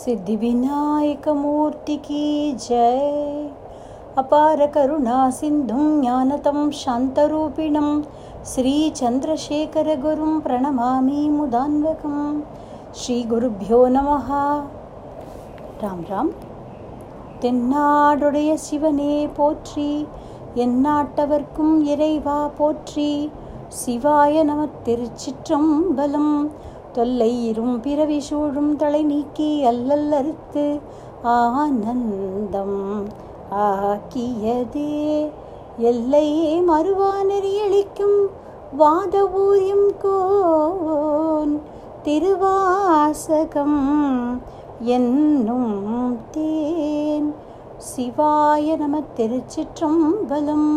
सिद्धिविनायकमूर्ति की जय अपार करुणा सिन्धुं ज्ञानतं शान्तरूपिणं श्रीचन्द्रशेखरगुरुं प्रणमामि मुदान्वकं श्रीगुरुभ्यो நமः ராம் ராம் தென்னாடுடைய சிவனே போற்றி எந்நாட்டவர்க்கும் இறைவா போற்றி சிவாய நம திருச்சிற்றம்பலம் தொல்லை இரும் பிறவி சூழும் தலை நீக்கி அல்லல் அறுத்து ஆனந்தம் ஆக்கியதே எல்லையே மறுவா நெறியளிக்கும் வாத ஊரியம் கோன் திருவாசகம் என்னும் தேன் சிவாய நம திருச்சிற்றம்பலம்.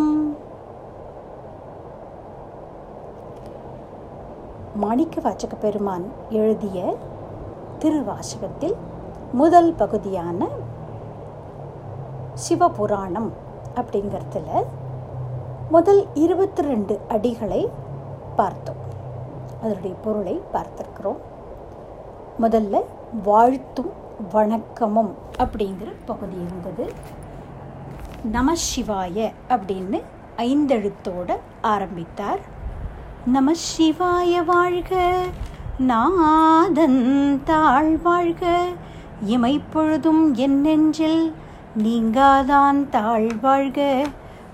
மாணிக்க வாச்சக பெருமான் எழுதிய திருவாசகத்தில் முதல் பகுதியான சிவபுராணம் அப்படிங்கிறதுல முதல் இருபத்தி ரெண்டு அடிகளை பார்த்தோம். அதனுடைய பொருளை பார்த்திருக்கிறோம். முதல்ல வாழ்த்தும் வணக்கமும் அப்படிங்கிற பகுதி இருந்தது. நம சிவாய அப்படின்னு ஐந்தெழுத்தோடு ஆரம்பித்தார். நம சிவாய வாழ்க. நாதன் தாழ்வாழ்க. இமைப்பொழுதும் என் நெஞ்சில் நீங்காதான் தாழ் வாழ்க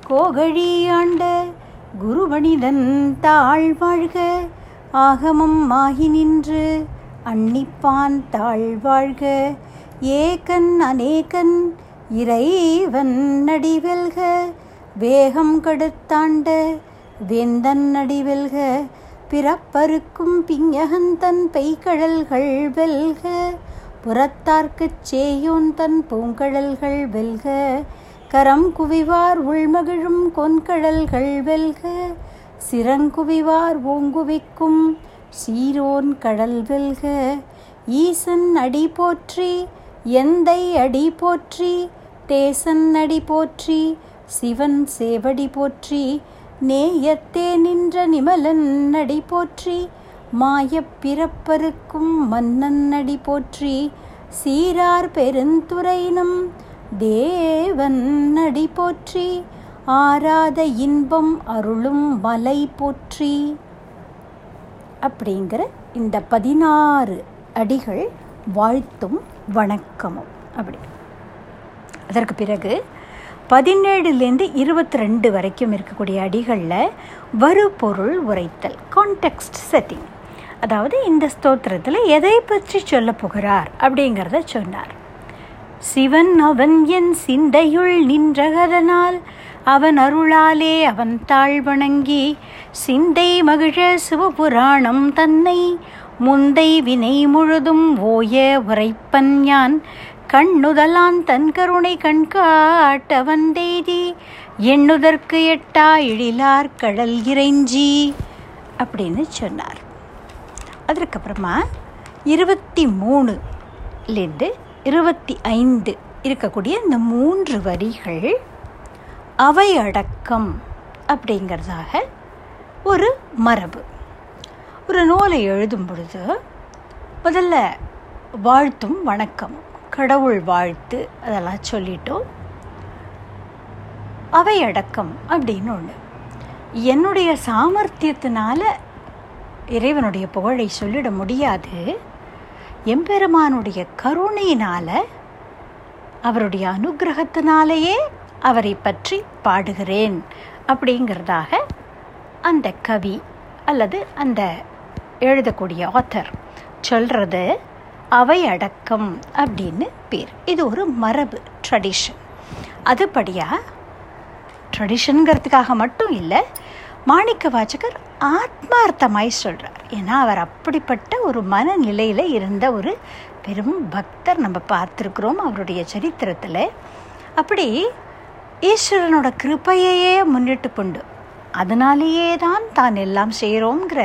கோகழி ஆண்ட குருவனிதன் தாழ் வாழ்க ஆகமம் ஆகி நின்று அன்னிப்பான் தாழ் வாழ்க ஏகன் அநேகன் இறைவன் நடிவெல்க. வேகம் கடுத்தாண்ட வேந்தன் நடிவெல்க பிறப்பருக்கும் பிஞகந்தன் பெய்கழல்கள் வெல்க. புறத்தார்க்குச் சேயோன் தன் பூங்கழல்கள் வெல்க. கரம் குவிவார் உள்மகிழும் கொன்கழல்கள் வெல்க. சிறங்குவிவார் ஓங்குவிக்கும் சீரோன் கடல் வெல்க. ஈசன் அடி போற்றி எந்தை அடி போற்றி தேசன் அடி போற்றி சிவன் சேவடி போற்றி நேயத்தே நின்ற நிமலன் நடி போற்றி மாயப் பிறப்பருக்கும் மன்னன் நடி போற்றி சீரார் பெருந்துரைனம் தேவன் நடி போற்றி ஆராத இன்பம் அருளும் மலை போற்றி. அப்படிங்கிற இந்த பதினாறு அடிகள் வாழ்த்தும் வணக்கமும். அப்படி. அதற்கு பிறகு பதினேழுலேருந்து இருபத்தி ரெண்டு வரைக்கும் இருக்கக்கூடிய அடிகளில் வருபொருள் உரைத்தல் கான்டெக்ஸ்ட் செட்டிங் அதாவது இந்த ஸ்தோத்திரத்தில் எதை பற்றி சொல்ல போகிறார் அப்படிங்கிறத சொன்னார். சிவன் அவன் என் சிந்தையுள் நின்றகதனால் அவன் அருளாலே அவன் தாழ் வணங்கி சிந்தை மகிழ சிவபுராணம் தன்னை முந்தை வினை முழுதும் ஓய உரைப்பன் யான் கண்ணுதலான் தன் கருணை கண்காட்ட தேதி எண்ணுதற்கு எட்டா எழிலார் கடல் இறைஞ்சி அப்படின்னு சொன்னார். அதற்கப்புறமா இருபத்தி மூணுலேருந்து இருபத்தி ஐந்து இருக்கக்கூடிய இந்த மூன்று வரிகள் அவை அடக்கம் அப்படிங்கிறதாக ஒரு மரபு. ஒரு நூலை எழுதும் பொழுது முதல்ல வாழ்த்தும் வணக்கமும். கடவுள் வாழ்த்து அதெல்லாம் சொல்லிட்டோம். அவை அடக்கம் அப்படின்னு ஒன்று என்னுடைய சாமர்த்தியத்தினால இறைவனுடைய புகழை சொல்லிட முடியாது. எம்பெருமானுடைய கருணையினால் அவருடைய அனுகிரகத்தினாலேயே அவரை பற்றி பாடுகிறேன் அப்படிங்கிறதாக அந்த கவி அல்லது அந்த எழுதக்கூடிய ஆத்தர் சொல்கிறது அவை அடக்கம் அப்படின்னு பேர். இது ஒரு மரபு ட்ரெடிஷன் அதுபடியாக ட்ரெடிஷனுங்கிறதுக்காக மட்டும் இல்லை மாணிக்க வாச்சகர் ஆத்மார்த்தமாய் சொல்கிறார் ஏன்னா அவர் அப்படிப்பட்ட ஒரு மனநிலையில் இருந்த ஒரு பெரும் பக்தர் நம்ம பார்த்துருக்குறோம் அவருடைய சரித்திரத்தில். அப்படி ஈஸ்வரனோட கிருப்பையே முன்னிட்டு கொண்டு அதனாலேயே தான் தான் எல்லாம் செய்கிறோங்கிற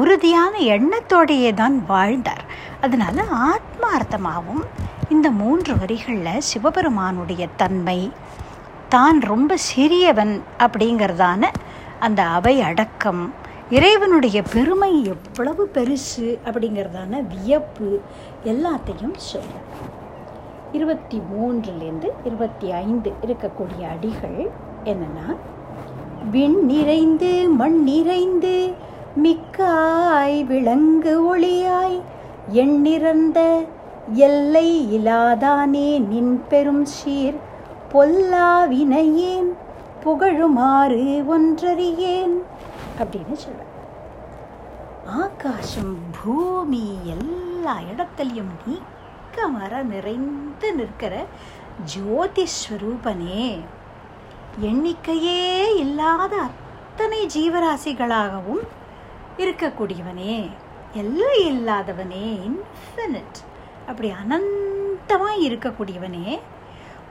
உறுதியான எண்ணத்தோடையே தான் வாழ்ந்தார். அதனால் ஆத்மார்த்தமாகவும் இந்த மூன்று வரிகளில் சிவபெருமானுடைய தன்மை தான் ரொம்ப சிறியவன் அப்படிங்கிறதான அந்த அவை அடக்கம் இறைவனுடைய பெருமை எவ்வளவு பெருசு அப்படிங்கிறதான வியப்பு எல்லாத்தையும் சொல்ல இருபத்தி மூன்றுலேருந்து இருபத்தி ஐந்து இருக்கக்கூடிய அடிகள் என்னென்னா விண் நிறைந்து மண் நிறைந்து மிக்காய் விளங்கு ஒளியாய் எண்ணிறந்த எல்லை இலாதானே நின் பெரும் சீர் பொல்லாவினையேன் புகழுமாறு ஒன்றறியேன் அப்படின்னு சொல்வேன் ஆகாசம் பூமி எல்லா இடத்துலையும் நீக்க மர நிறைந்து நிற்கிற ஜோதிஸ்வரூபனே. எண்ணிக்கையே இல்லாத அத்தனை ஜீவராசிகளாகவும் இருக்கக்கூடியவனே எல்லை இல்லாதவனே இன்ஃபினிட் அப்படி அனந்தமாக இருக்கக்கூடியவனே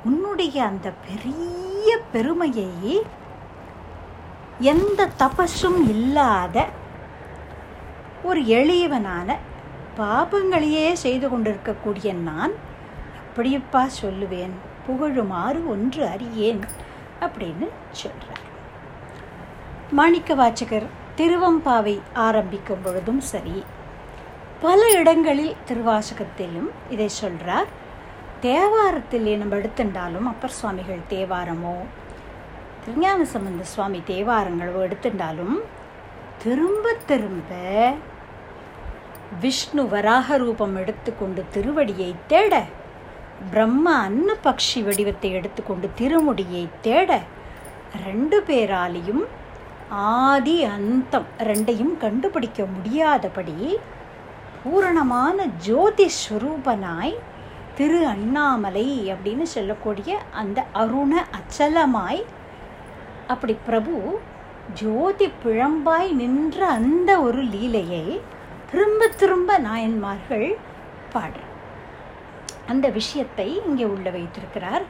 உன்னுடைய அந்த பெரிய பெருமையை எந்த தபஸும் இல்லாத ஒரு எளியவனான பாபங்களையே செய்து கொண்டிருக்கக்கூடிய நான் எப்படியப்பா சொல்லுவேன்? புகழுமாறு ஒன்று அறியேன் அப்படின்னு சொல்கிறார் மாணிக்க வாச்சகர் திருவம்பாவை ஆரம்பிக்கும் பொழுதும் சரி. பல இடங்களில் திருவாசகத்திலும் இதை சொல்கிறார் தேவாரத்தில் நம்ம எடுத்துட்டாலும் அப்பர் சுவாமிகள் தேவாரமோ திருஞான சம்பந்த சுவாமி தேவாரங்களோ எடுத்துட்டாலும் திரும்ப திரும்ப விஷ்ணு வராக ரூபம் எடுத்துக்கொண்டு திருவடியை தேட பிரம்மா அன்ன பக்ஷி வடிவத்தை எடுத்துக்கொண்டு திருமுடியை தேட ரெண்டு பேராலையும் ஆதி அந்தம் ரெண்டையும் கண்டுபிடிக்க முடியாதபடி பூரணமான ஜோதி ஸ்வரூபனாய் திரு அண்ணாமலை அப்படின்னு சொல்லக்கூடிய அந்த அருண அச்சலமாய் அப்படி பிரபு ஜோதி பிழம்பாய் நின்ற அந்த ஒரு லீலையை திரும்ப திரும்ப நாயன்மார்கள் பாடுற அந்த விஷயத்தை இங்கே உள்ள வைத்திருக்கிறார்.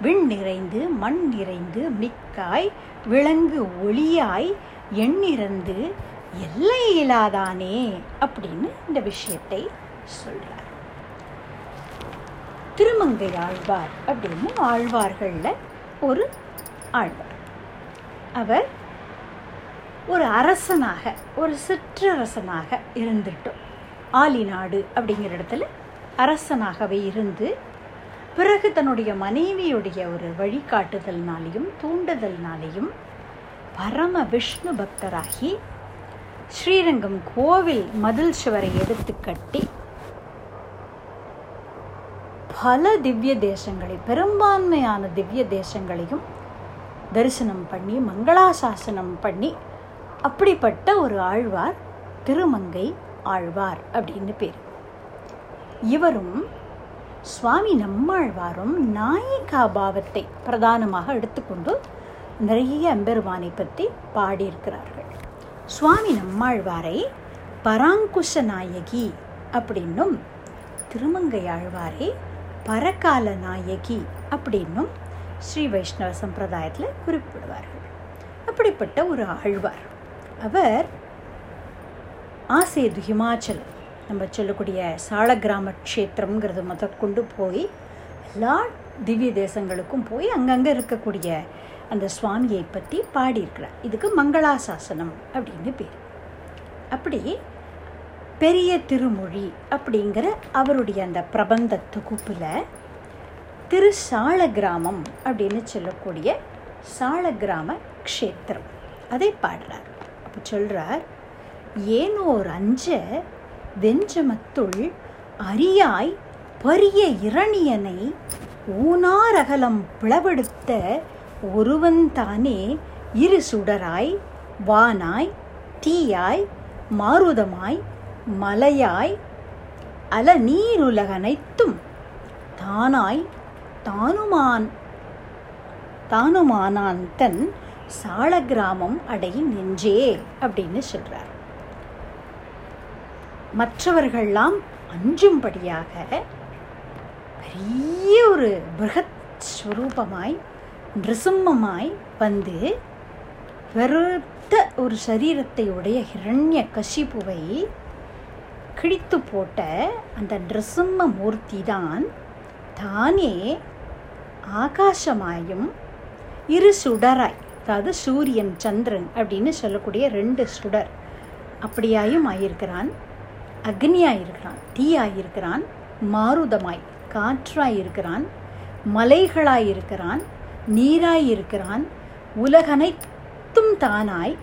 விண் நிறைந்து மண் நிறைந்து மிக்காய் விலங்கு ஒளியாய் எண்ணிறந்து எல்லை இல்லாதானே அப்படின்னு இந்த விஷயத்தை சொல்றார். திருமங்கை ஆழ்வார் அப்படின்னு ஆழ்வார்களில் ஒரு ஆழ்வார். அவர் ஒரு அரசனாக ஒரு சிற்றரசனாக இருந்துட்டோம். ஆலிநாடு அப்படிங்கிற இடத்துல அரசனாகவே இருந்து பிறகு தன்னுடைய மனைவியுடைய ஒரு வழிகாட்டுதல்னாலையும் தூண்டுதல்னாலையும் பரம விஷ்ணு பக்தராகி ஸ்ரீரங்கம் கோவில் மதில் சுவரை எடுத்து கட்டி பல திவ்ய தேசங்களை பெரும்பான்மையான திவ்ய தேசங்களையும் தரிசனம் பண்ணி மங்களாசாசனம் பண்ணி அப்படிப்பட்ட ஒரு ஆழ்வார் திருமங்கை ஆழ்வார் அப்படின்னு பேர். இவரும் சுவாமி நம்மாழ்வாரும் நாயிகா பாவத்தை பிரதானமாக எடுத்துக்கொண்டு நிறைய எம்பெருமானை பற்றி பாடியிருக்கிறார்கள். சுவாமி நம்மாழ்வாரை பராங்குஷ நாயகி அப்படின்னும் திருமங்கை ஆழ்வாரை பரகால நாயகி அப்படின்னும் ஸ்ரீ வைஷ்ணவ சம்பிரதாயத்தில் குறிப்பிடுவார்கள். அப்படிப்பட்ட ஒரு ஆழ்வார். அவர் ஆசேது ஹிமாச்சல் நம்ம சொல்லக்கூடிய சாலக்கிராம க்ஷேத்திரங்கிறது முதற்கொண்டு போய் எல்லா திவ்ய தேசங்களுக்கும் போய் அங்கங்கே இருக்கக்கூடிய அந்த சுவாமியை பற்றி பாடியிருக்கிறார். இதுக்கு மங்களாசாசனம் அப்படின்னு பேர். அப்படி பெரிய திருமொழி அப்படிங்கிற அவருடைய அந்த பிரபந்த தொகுப்பில் திருசால கிராமம் அப்படின்னு சொல்லக்கூடிய சால கிராம க்ஷேத்திரம். அதை பாடுறார். அப்போ சொல்கிறார் ஏனோர் அஞ்ச வெஞ்சமத்துள் அரியாய் பரிய இரணியனை ஊனாரகலம் பிளவெடுத்த ஒருவன்தானே இரு சுடராய் வானாய் தீயாய் மாருதமாய் மலையாய் அல நீருலகனைத்தும் தானாய் தானுமான் தானுமானான் தன் சால கிராமம் அடை நெஞ்சே அப்படின்னு சொல்கிறார் மற்றவர்கள்லாம் அஞ்சும்படியாக பெரிய ஒரு பிருகத் ஸ்வரூபமாய் நிருசிம்மமாய் வந்து வெறுத்த ஒரு சரீரத்தை உடைய ஹிரண்ய கஷிப்புவை கிழித்து போட்ட அந்த நிருசிம்ம மூர்த்தி தான் தானே ஆகாசமாயும் இரு சுடராய் அதாவது சூரியன் சந்திரன் அப்படின்னு சொல்லக்கூடிய ரெண்டு சுடர் அப்படியாயும் ஆயிருக்கிறான். அக்னியாயிருக்கிறான் தீயாயிருக்கிறான் மாருதமாய் காற்றாயிருக்கிறான் மலைகளாயிருக்கிறான் நீராயிருக்கிறான் உலகனைத்தும் தானாய்.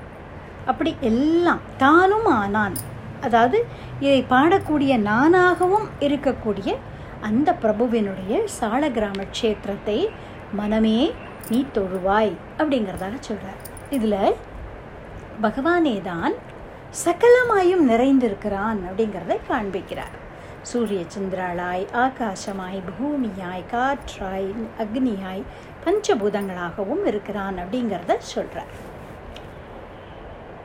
அப்படி எல்லாம் தானும் ஆனான். அதாவது இதை பாடக்கூடிய நானாகவும் இருக்கக்கூடிய அந்த பிரபுவினுடைய சாலகிராம க்ஷேத்திரத்தை மனமே நீ தொழுவாய் அப்படிங்கிறதாக சொல்கிறார் இதில் பகவானே தான் சகலமாயும் நிறைந்திருக்கிறான் அப்படிங்கிறத காண்பிக்கிறார். சூரிய சந்திராளாய் ஆகாசமாய் பூமியாய் காற்றாய் அக்னியாய் பஞ்சபூதங்களாகவும் இருக்கிறான் அப்படிங்கிறத சொல்கிறார்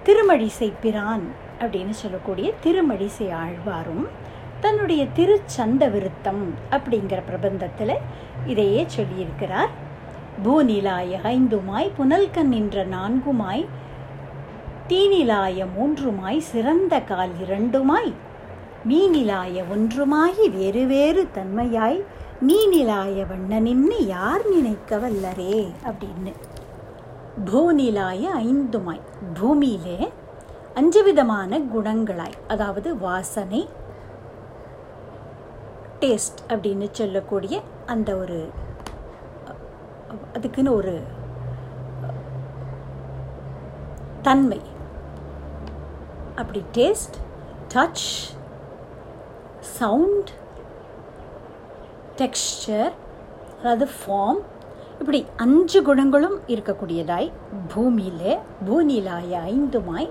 திருமழிசை பிரான் அப்படின்னு சொல்லக்கூடிய திருமழிசை ஆழ்வாரும் தன்னுடைய திருச்சந்த விருத்தம் அப்படிங்கிற பிரபந்தத்தில் இதையே சொல்லியிருக்கிறார். பூநிலாய் ஐந்துமாய் புனல்கண் நின்ற நான்குமாய் தீநிலாய மூன்றுமாய் சிறந்த கால் இரண்டுமாய். மீனிலாய ஒன்றுமாயி வேறு வேறு தன்மையாய். நீனிலாய வண்ண நின்று யார் நினைக்க வல்லரே அப்படின்னு. பூநிலாய ஐந்துமாய். பூமியிலே அஞ்சு விதமான குணங்களாய். அதாவது வாசனை டேஸ்ட் அப்படின்னு சொல்லக்கூடிய அந்த ஒரு அதுக்குன்னு ஒரு தன்மை. அப்படி டேஸ்ட் டச் சவுண்ட் டெக்ஸ்டர் அதாவது ஃபார்ம் இப்படி அஞ்சு குணங்களும் இருக்கக்கூடியதாய் பூமியிலே பூனிலாய ஐந்துமாய்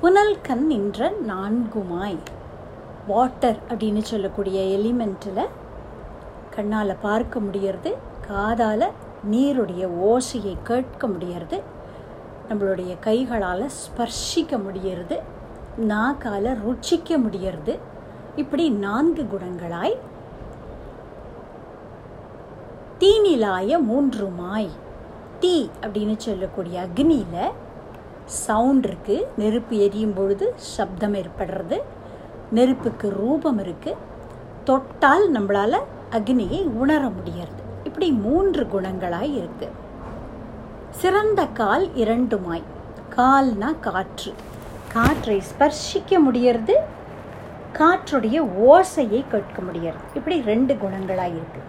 புனல் கண் நின்ற நான்குமாய். வாட்டர் அப்படின்னு சொல்லக்கூடிய எலிமெண்ட்டில் கண்ணால் பார்க்க முடியறது காதால் நீருடைய ஓசையை கேட்க முடியறது நம்மளுடைய கைகளால் ஸ்பர்ஷிக்க முடியறது நாக்கால் ருச்சிக்க முடியறது. இப்படி நான்கு குணங்களாய். தீநிலாய மூன்று மாய் தீ அப்படின்னு சொல்லக்கூடிய அக்னியில் சவுண்ட் இருக்குது நெருப்பு எரியும் பொழுது சப்தம் ஏற்படுறது. நெருப்புக்கு ரூபம் இருக்குது தொட்டால் நம்மளால் அக்னியை உணர முடியறது. இப்படி மூன்று குணங்களாய் இருக்குது சிறந்த கால் இரண்டுமாய். கால்னா காற்று. காற்றை ஸ்பர்ஷிக்க முடியறது காற்றுடைய ஓசையை கேட்க முடியறது. இப்படி ரெண்டு குணங்களாக இருக்கு.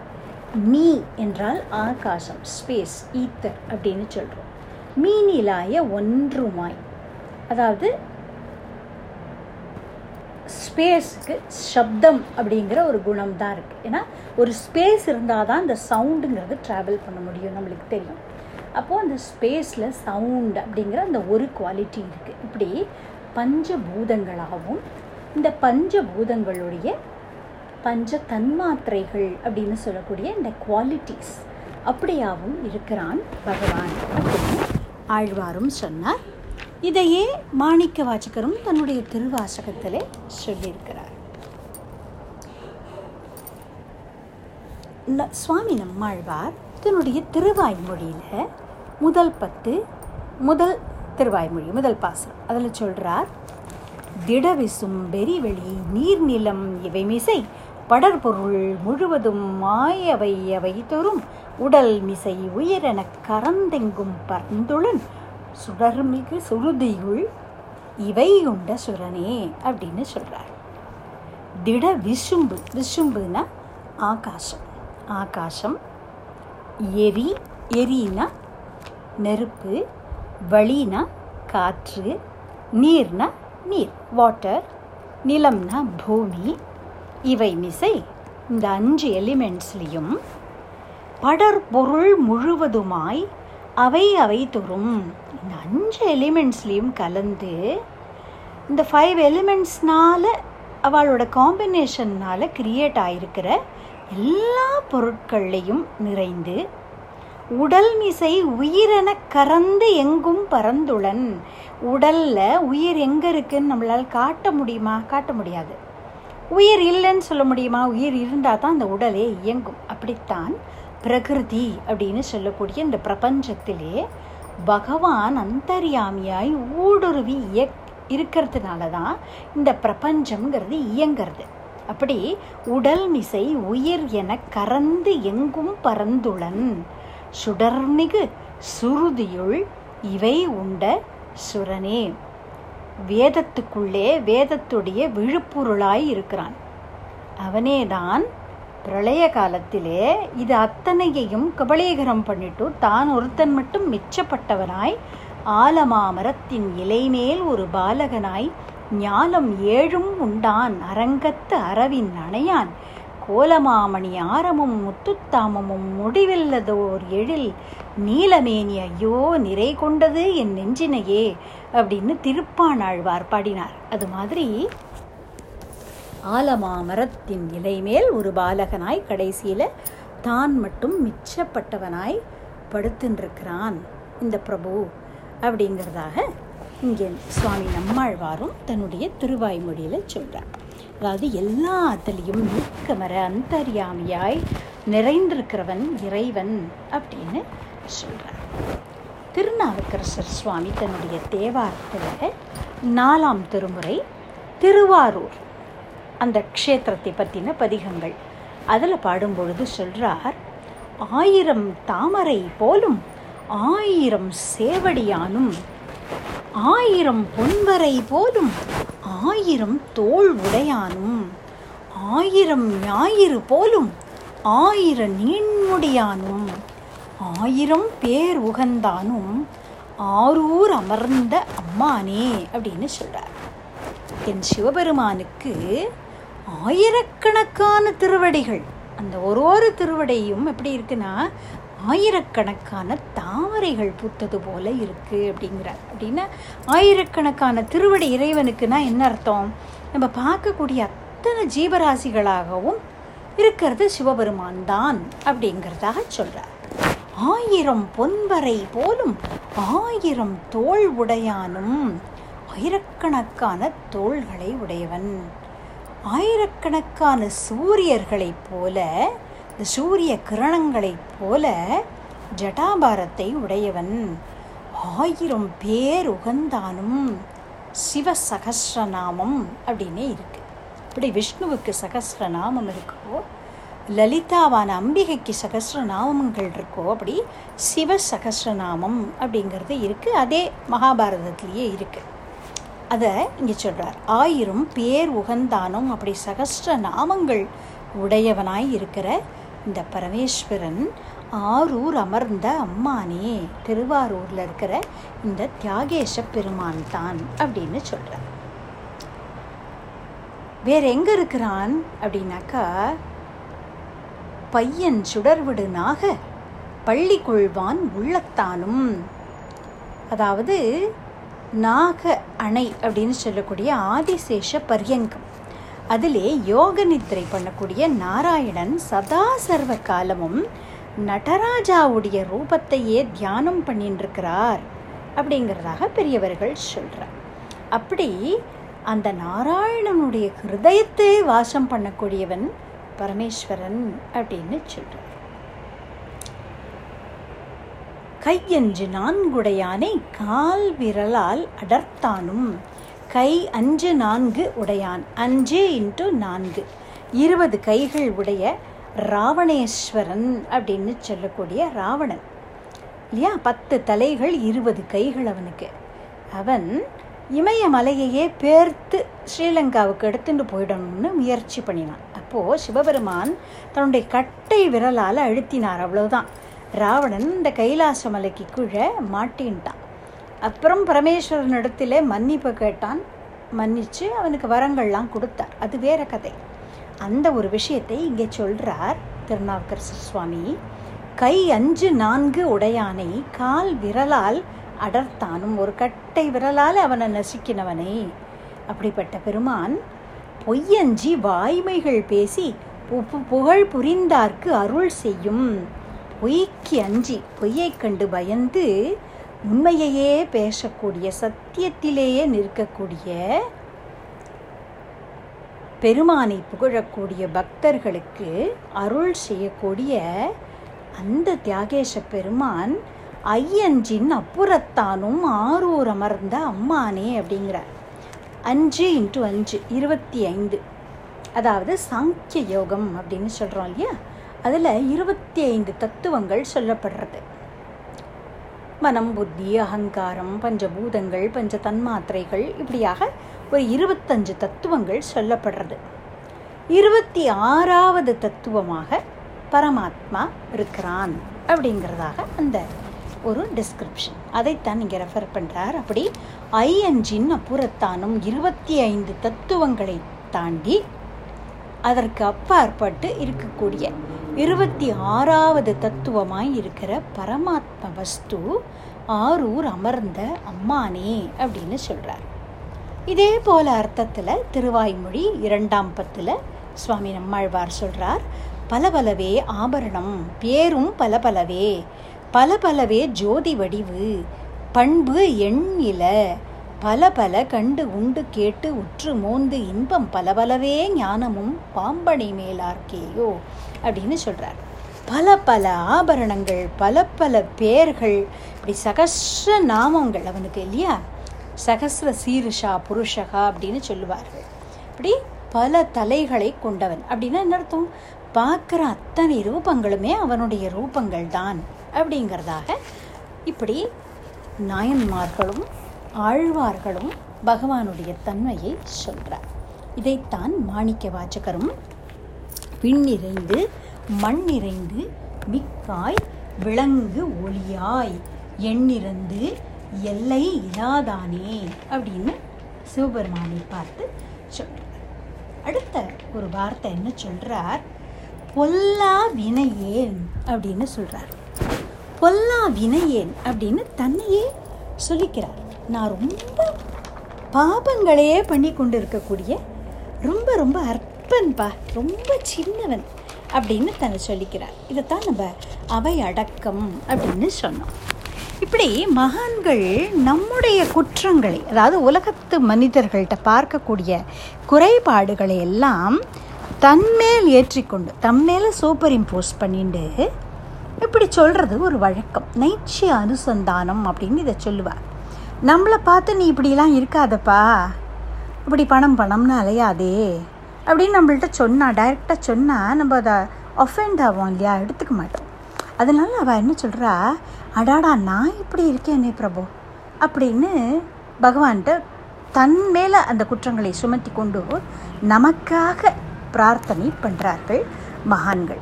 மீ என்றால் ஆகாசம் ஸ்பேஸ் ஈத்தர் அப்படின்னு சொல்கிறோம் மீனிலாய ஒன்றுமாய். அதாவது ஸ்பேஸுக்கு சப்தம் அப்படிங்கிற ஒரு குணம் தான் இருக்குது ஏன்னா ஒரு ஸ்பேஸ் இருந்தால் தான் அந்த சவுண்டுங்கிறது ட்ராவல் பண்ண முடியும் நம்மளுக்கு தெரியும். அப்போது அந்த ஸ்பேஸில் சவுண்ட் அப்படிங்கிற அந்த ஒரு குவாலிட்டி இருக்குது இப்படி பஞ்சபூதங்களாகவும் இந்த பஞ்சபூதங்களுடைய பஞ்ச தன்மாத்திரைகள் அப்படின்னு சொல்லக்கூடிய இந்த குவாலிட்டிஸ் அப்படியாகவும் இருக்கிறான் பகவான். அப்படின்னு ஆழ்வாரும் சொன்னார் இதையே மாணிக்க வாச்சகரும் தன்னுடைய திருவாசகத்திலே சொல்லியிருக்கிறார். சுவாமி நம்மாழ்வார் தன்னுடைய திருவாய்மொழியில் முதல் பத்து முதல் திருவாய்மொழி முதல் பாசம் அதில் சொல்கிறார் திடவிசும் வெறிவெளி நீர்நிலம் இவை மிசை படற்பொருள் முழுவதும் மாயவை அவை தோறும் உடல் மிசை உயிரென கரந்தெங்கும் பறந்துளன். சுடர்மிகு சுருதியுள் இவை உண்ட சுரனே அப்படின்னு சொல்கிறார் திட விசும்பு விசும்புனா ஆகாசம். ஆகாசம் எரி எரினா நெருப்பு வழினா காற்று நீர்னா நீர் வாட்டர் நிலம்னா பூமி. இவை மிசை இந்த அஞ்சு எலிமெண்ட்ஸ்லேயும் படற்பொருள் முழுவதுமாய் அவை அவை தோறும் இந்த அஞ்சு எலிமெண்ட்ஸ்லேயும் கலந்து இந்த ஃபைவ் எலிமெண்ட்ஸ்னால அவளோட காம்பினேஷன்னால் கிரியேட் ஆகிருக்கிற எல்லா பொருட்கள்லையும் நிறைந்து உடல் மிசை உயிரென கறந்து எங்கும் பறந்துளன். உடலில் உயிர் எங்கே இருக்குன்னு நம்மளால் காட்ட முடியுமா? காட்ட முடியாது. உயிர் இல்லைன்னு சொல்ல முடியுமா? உயிர் இருந்தால் தான் அந்த உடலே இயங்கும். அப்படித்தான் பிரகிருதி அப்படின்னு சொல்லக்கூடிய இந்த பிரபஞ்சத்திலே பகவான் அந்தர்யாமியாய் ஊடுருவி இய இருக்கிறதுனால தான் இந்த பிரபஞ்சம்ங்கிறது இயங்கிறது. அப்படி உடல் மிசை உயிர் என கறந்து எங்கும் பறந்துளன். சுடர்மிகு சுருதியுள் இவை உண்ட சுரனே. வேதத்துக்குள்ளே வேதத்துடைய விழுப்புருளாய் இருக்கிறான். அவனேதான் பிரளய காலத்திலே இது அத்தனையையும் கபளீகரம் பண்ணிட்டு தான் ஒருத்தன் மட்டும் மிச்சப்பட்டவனாய் ஆலமாமரத்தின் இலைமேல் ஒரு பாலகனாய் ஞாலம் ஏழும் உண்டான் அரங்கத்து அரவின் அணையான். கோலமாமணி ஆரமும் முத்துத்தாமமும் முடிவில்லதோர் எழில் நீலமேனி ஐயோ நிறை கொண்டது என் நெஞ்சினையே அப்படின்னு திருப்பானாழ்வார் பாடினார். அது மாதிரி ஆலமாமரத்தின் இலை மேல் ஒரு பாலகனாய் கடைசியில் தான் மட்டும் மிச்சப்பட்டவனாய் படுத்துன்றிருக்கிறான் இந்த பிரபு அப்படிங்கிறதாக இங்கே சுவாமி நம்மாழ்வாரும் தன்னுடைய திருவாய்மொழியில் சொல்கிறார் அதாவது எல்லாத்துலேயும் நீக்கமர அந்தரியாமியாய் நிறைந்திருக்கிறவன் இறைவன் அப்படின்னு சொல்கிறார் திருநாவுக்கரசர் சுவாமி தன்னுடைய தேவாரத்தில் நாலாம் திருமுறை திருவாரூர். அந்த க்ஷேத்திரத்தை பற்றின பதிகங்கள். அதில் பாடும்பொழுது சொல்கிறார் ஆயிரம் தாமரை போலும் ஆயிரம் சேவடியானும் ஆயிரம் பொன்வரை போலும் ஆயிரம் தோல் உடையானும் ஆயிரம் ஞாயிறு போலும் ஆயிர நீண்முடியானும் ஆயிரம் பேர் உகந்தானும் ஆரூர் அமர்ந்த அம்மானே அப்படின்னு சொல்கிறார் என் சிவபெருமானுக்கு ஆயிரக்கணக்கான திருவடிகள் அந்த ஒரு ஒரு திருவடையும் எப்படி இருக்குன்னா ஆயிரக்கணக்கான தாமரைகள் பூத்தது போல இருக்கு அப்படிங்கிறார். அப்படின்னா ஆயிரக்கணக்கான திருவடி இறைவனுக்குன்னா என்ன அர்த்தம்? நம்ம பார்க்கக்கூடிய அத்தனை ஜீவராசிகளாகவும் இருக்கிறது சிவபெருமான் தான் அப்படிங்கிறதாக சொல்றார். ஆயிரம் பொன்வரை போலும் ஆயிரம் தோல் உடையானும் ஆயிரக்கணக்கான தோள்களை உடையவன். ஆயிரக்கணக்கான சூரியர்களைப் போல இந்த சூரிய கிரணங்களைப் போல ஜடாபாரத்தை உடையவன். ஆயிரம் பேர் உகந்தானும் சிவ சகசிரநாமம் அப்படின்னே இருக்கு. இப்படி விஷ்ணுவுக்கு சகசிரநாமம் இருக்கோ லலிதாவான அம்பிகைக்கு சகசிரநாமங்கள் இருக்கோ அப்படி சிவ சகசிரநாமம் அப்படிங்கிறது இருக்குது அதே மகாபாரதத்திலேயே இருக்குது அதை இங்கே சொல்கிறார் ஆயிரம் பேர் உகந்தானும் அப்படி சகஸ்ர நாமங்கள் உடையவனாய் இருக்கிற இந்த பரமேஸ்வரன் ஆரூர் அமர்ந்த அம்மானே திருவாரூரில் இருக்கிற இந்த தியாகேஷ பெருமான் தான் அப்படின்னு சொல்கிறார் வேற எங்கே இருக்கிறான் அப்படின்னாக்கா பையன் சுடர்விடு நாக பள்ளி கொள்வான் உள்ளத்தானும். அதாவது நாக அணை அப்படின்னு சொல்லக்கூடிய ஆதிசேஷ பரியங்கம். அதிலே யோக நித்திரை பண்ணக்கூடிய நாராயணன் சதா சர்வ காலமும் நடராஜாவுடைய ரூபத்தையே தியானம் பண்ணிட்டு இருக்கிறார் அப்படிங்கிறதாக பெரியவர்கள் சொல்கிறார் அப்படி அந்த நாராயணனுடைய ஹிருதயத்தை வாசம் பண்ணக்கூடியவன் பரமேஸ்வரன் அப்படின்னு சொல்கிறார் கையஞ்சு நான்குடையானை கால் விரலால் அடர்த்தானும் கை அஞ்சு நான்கு உடையான். அஞ்சு இன்ட்டு நான்கு. இருபது கைகள் உடைய ராவணேஸ்வரன் அப்படின்னு சொல்லக்கூடிய ராவணன். இல்லையா? பத்து தலைகள் இருபது கைகள் அவனுக்கு. அவன் இமயமலையையே பேர்த்து ஸ்ரீலங்காவுக்கு எடுத்துட்டு போயிடணும்னு முயற்சி பண்ணினான். அப்போது சிவபெருமான் தன்னுடைய கட்டை விரலால் அழுத்தினார். அவ்வளோதான் ராவணன் இந்த கைலாச மலைக்கு கீழே மாட்டின்ட்டான். அப்புறம் பரமேஸ்வரனிடத்திலே மன்னிப்பு கேட்டான். மன்னித்து அவனுக்கு வரங்கள்லாம் கொடுத்தார். அது வேற கதை. அந்த ஒரு விஷயத்தை இங்கே சொல்கிறார் திருநாவுக்கரசர் சுவாமி. கை அஞ்சு நான்கு உடையானை கால் விரலால் அடர்த்தானும் ஒரு கட்டை விரலால் அவனை நசுக்கினவனே. அப்படிப்பட்ட பெருமான் பொய்யஞ்சி வாய்மைகள் பேசி புகழ் புரிந்தார்க்கு அருள் செய்யும். பொய்க்கு அஞ்சி பொய்யை கண்டு பயந்து உண்மையையே பேசக்கூடிய சத்தியத்திலேயே நிற்கக்கூடிய பெருமானை புகழக்கூடிய பக்தர்களுக்கு அருள் செய்யக்கூடிய அந்த தியாகேஷ பெருமான் ஐயஞ்சின் அப்புறத்தானும் ஆரூர் அமர்ந்த அம்மானே அப்படிங்கிறார். அஞ்சு இன்ட்டு அஞ்சு இருபத்தி ஐந்து. அதாவது சாங்கிய யோகம் அப்படின்னு சொல்கிறோம் இல்லையா? அதில் இருபத்தி ஐந்து தத்துவங்கள் சொல்லப்படுறது. மனம் புத்தி அகங்காரம் பஞ்சபூதங்கள் பஞ்ச தன்மாத்திரைகள் இப்படியாக ஒரு இருபத்தஞ்சு தத்துவங்கள் சொல்லப்படுறது. இருபத்தி ஆறாவது தத்துவமாக பரமாத்மா இருக்கிறான் அப்படிங்கிறதாக அந்த ஒரு டிஸ்கிரிப்ஷன் அதைத்தான் இங்கே ரெஃபர் பண்ணுறார் அப்படி ஐஎன்ஜின் அப்புறத்தானும் இருபத்தி ஐந்து தத்துவங்களை தாண்டி அதற்கு அப்பாற்பட்டு இருக்கக்கூடிய இருபத்தி ஆறாவது தத்துவமாய் இருக்கிற பரமாத்ம வஸ்து ஆரூர் அமர்ந்த அம்மானே அப்படின்னு சொல்கிறார் இதே போல அர்த்தத்தில் திருவாய்மொழி இரண்டாம் பத்தில் சுவாமி நம்மாழ்வார் சொல்கிறார் பல பலவே ஆபரணம் பேரும் பல பலவே பல பலவே ஜோதி வடிவு பண்பு எண்ணில பல பல கண்டு உண்டு கேட்டு உற்று மோந்து இன்பம் பல பலவே ஞானமும் பாம்பனை மேலார்க்கேயோ அப்படின்னு சொல்கிறார் பல பல ஆபரணங்கள் பல பல பேர்கள் இப்படி சகஸ்ர நாமங்கள் அவனுக்கு இல்லையா? சகசிர சீருஷா புருஷகா அப்படின்னு சொல்லுவார்கள். இப்படி பல தலைகளை கொண்டவன். அப்படின்னா என்ன அர்த்தம்? பார்க்குற அத்தனை ரூபங்களுமே அவனுடைய ரூபங்கள் தான் அப்படிங்கிறதாக இப்படி நாயன்மார்களும் ஆழ்வார்களும் பகவானுடைய தன்மையை சொல்கிறார் இதைத்தான் மாணிக்க வாச்சகரும் விண்ணிறைந்து மண் நிறைந்து மிக்காய் விலங்கு ஒளியாய் எண்ணிறந்து எல்லை இல்லாதானே அப்படின்னு சிவபெருமானை பார்த்து சொல்கிறார் அடுத்த ஒரு வார்த்தை என்ன சொல்கிறார் பொல்லா வினையேன் அப்படின்னு சொல்கிறார் பொல்லா வினையேன் அப்படின்னு தன்னையே சொல்லிக்கிறார். நான் ரொம்ப பாபங்களையே பண்ணி கொண்டு இருக்கக்கூடிய ரொம்ப ரொம்ப அற்பன்பா ரொம்ப சின்னவன் அப்படின்னு தன்னை சொல்லிக்கிறார். இதைத்தான் நம்ம அவை அடக்கம் அப்படின்னு சொன்னோம். இப்படி மகான்கள் நம்முடைய குற்றங்களை அதாவது உலகத்து மனிதர்கள்ட்ட பார்க்கக்கூடிய குறைபாடுகளை எல்லாம் தன்மேல் ஏற்றிக்கொண்டு தம்மேல சூப்பர் இம்போஸ் பண்ணிட்டு இப்படி சொல்கிறது ஒரு வழக்கம். நைச்சிய அனுசந்தானம் அப்படின்னு இதை சொல்லுவார். நம்மளை பார்த்து நீ இப்படிலாம் இருக்காதப்பா. இப்படி பணம் பணம்னு அலையாதே. அப்படின்னு நம்மள்ட்ட சொன்னால் டைரெக்டாக சொன்னால் நம்ம அதை ஒஃபெண்ட் ஆகும் இல்லையா? எடுத்துக்க மாட்டோம். அதனால அவள் என்ன சொல்கிறா அடாடா நான் இப்படி இருக்கேனே பிரபு. அப்படின்னு பகவான்கிட்ட தன் மேலே அந்த குற்றங்களை சுமத்தி கொண்டு நமக்காக பிரார்த்தனை பண்ணுறார்கள் மகான்கள்.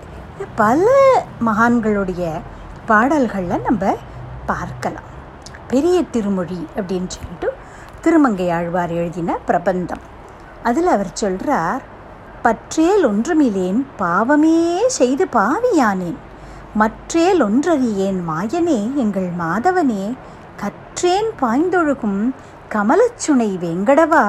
பல மகான்களுடைய பாடல்களில் நம்ம பார்க்கலாம். பெரிய திருமொழி அப்படின்னு சொல்லிட்டு திருமங்கை ஆழ்வார் எழுதின பிரபந்தம். அதில் அவர் சொல்கிறார் பற்றேல் ஒன்றுமில்லேன் பாவமே செய்து பாவியானேன். மற்றேல் ஒன்றறியேன் மாயனே எங்கள் மாதவனே. கற்றேன் பாய்ந்தொழுகும் கமலச்சுனை வெங்கடவா.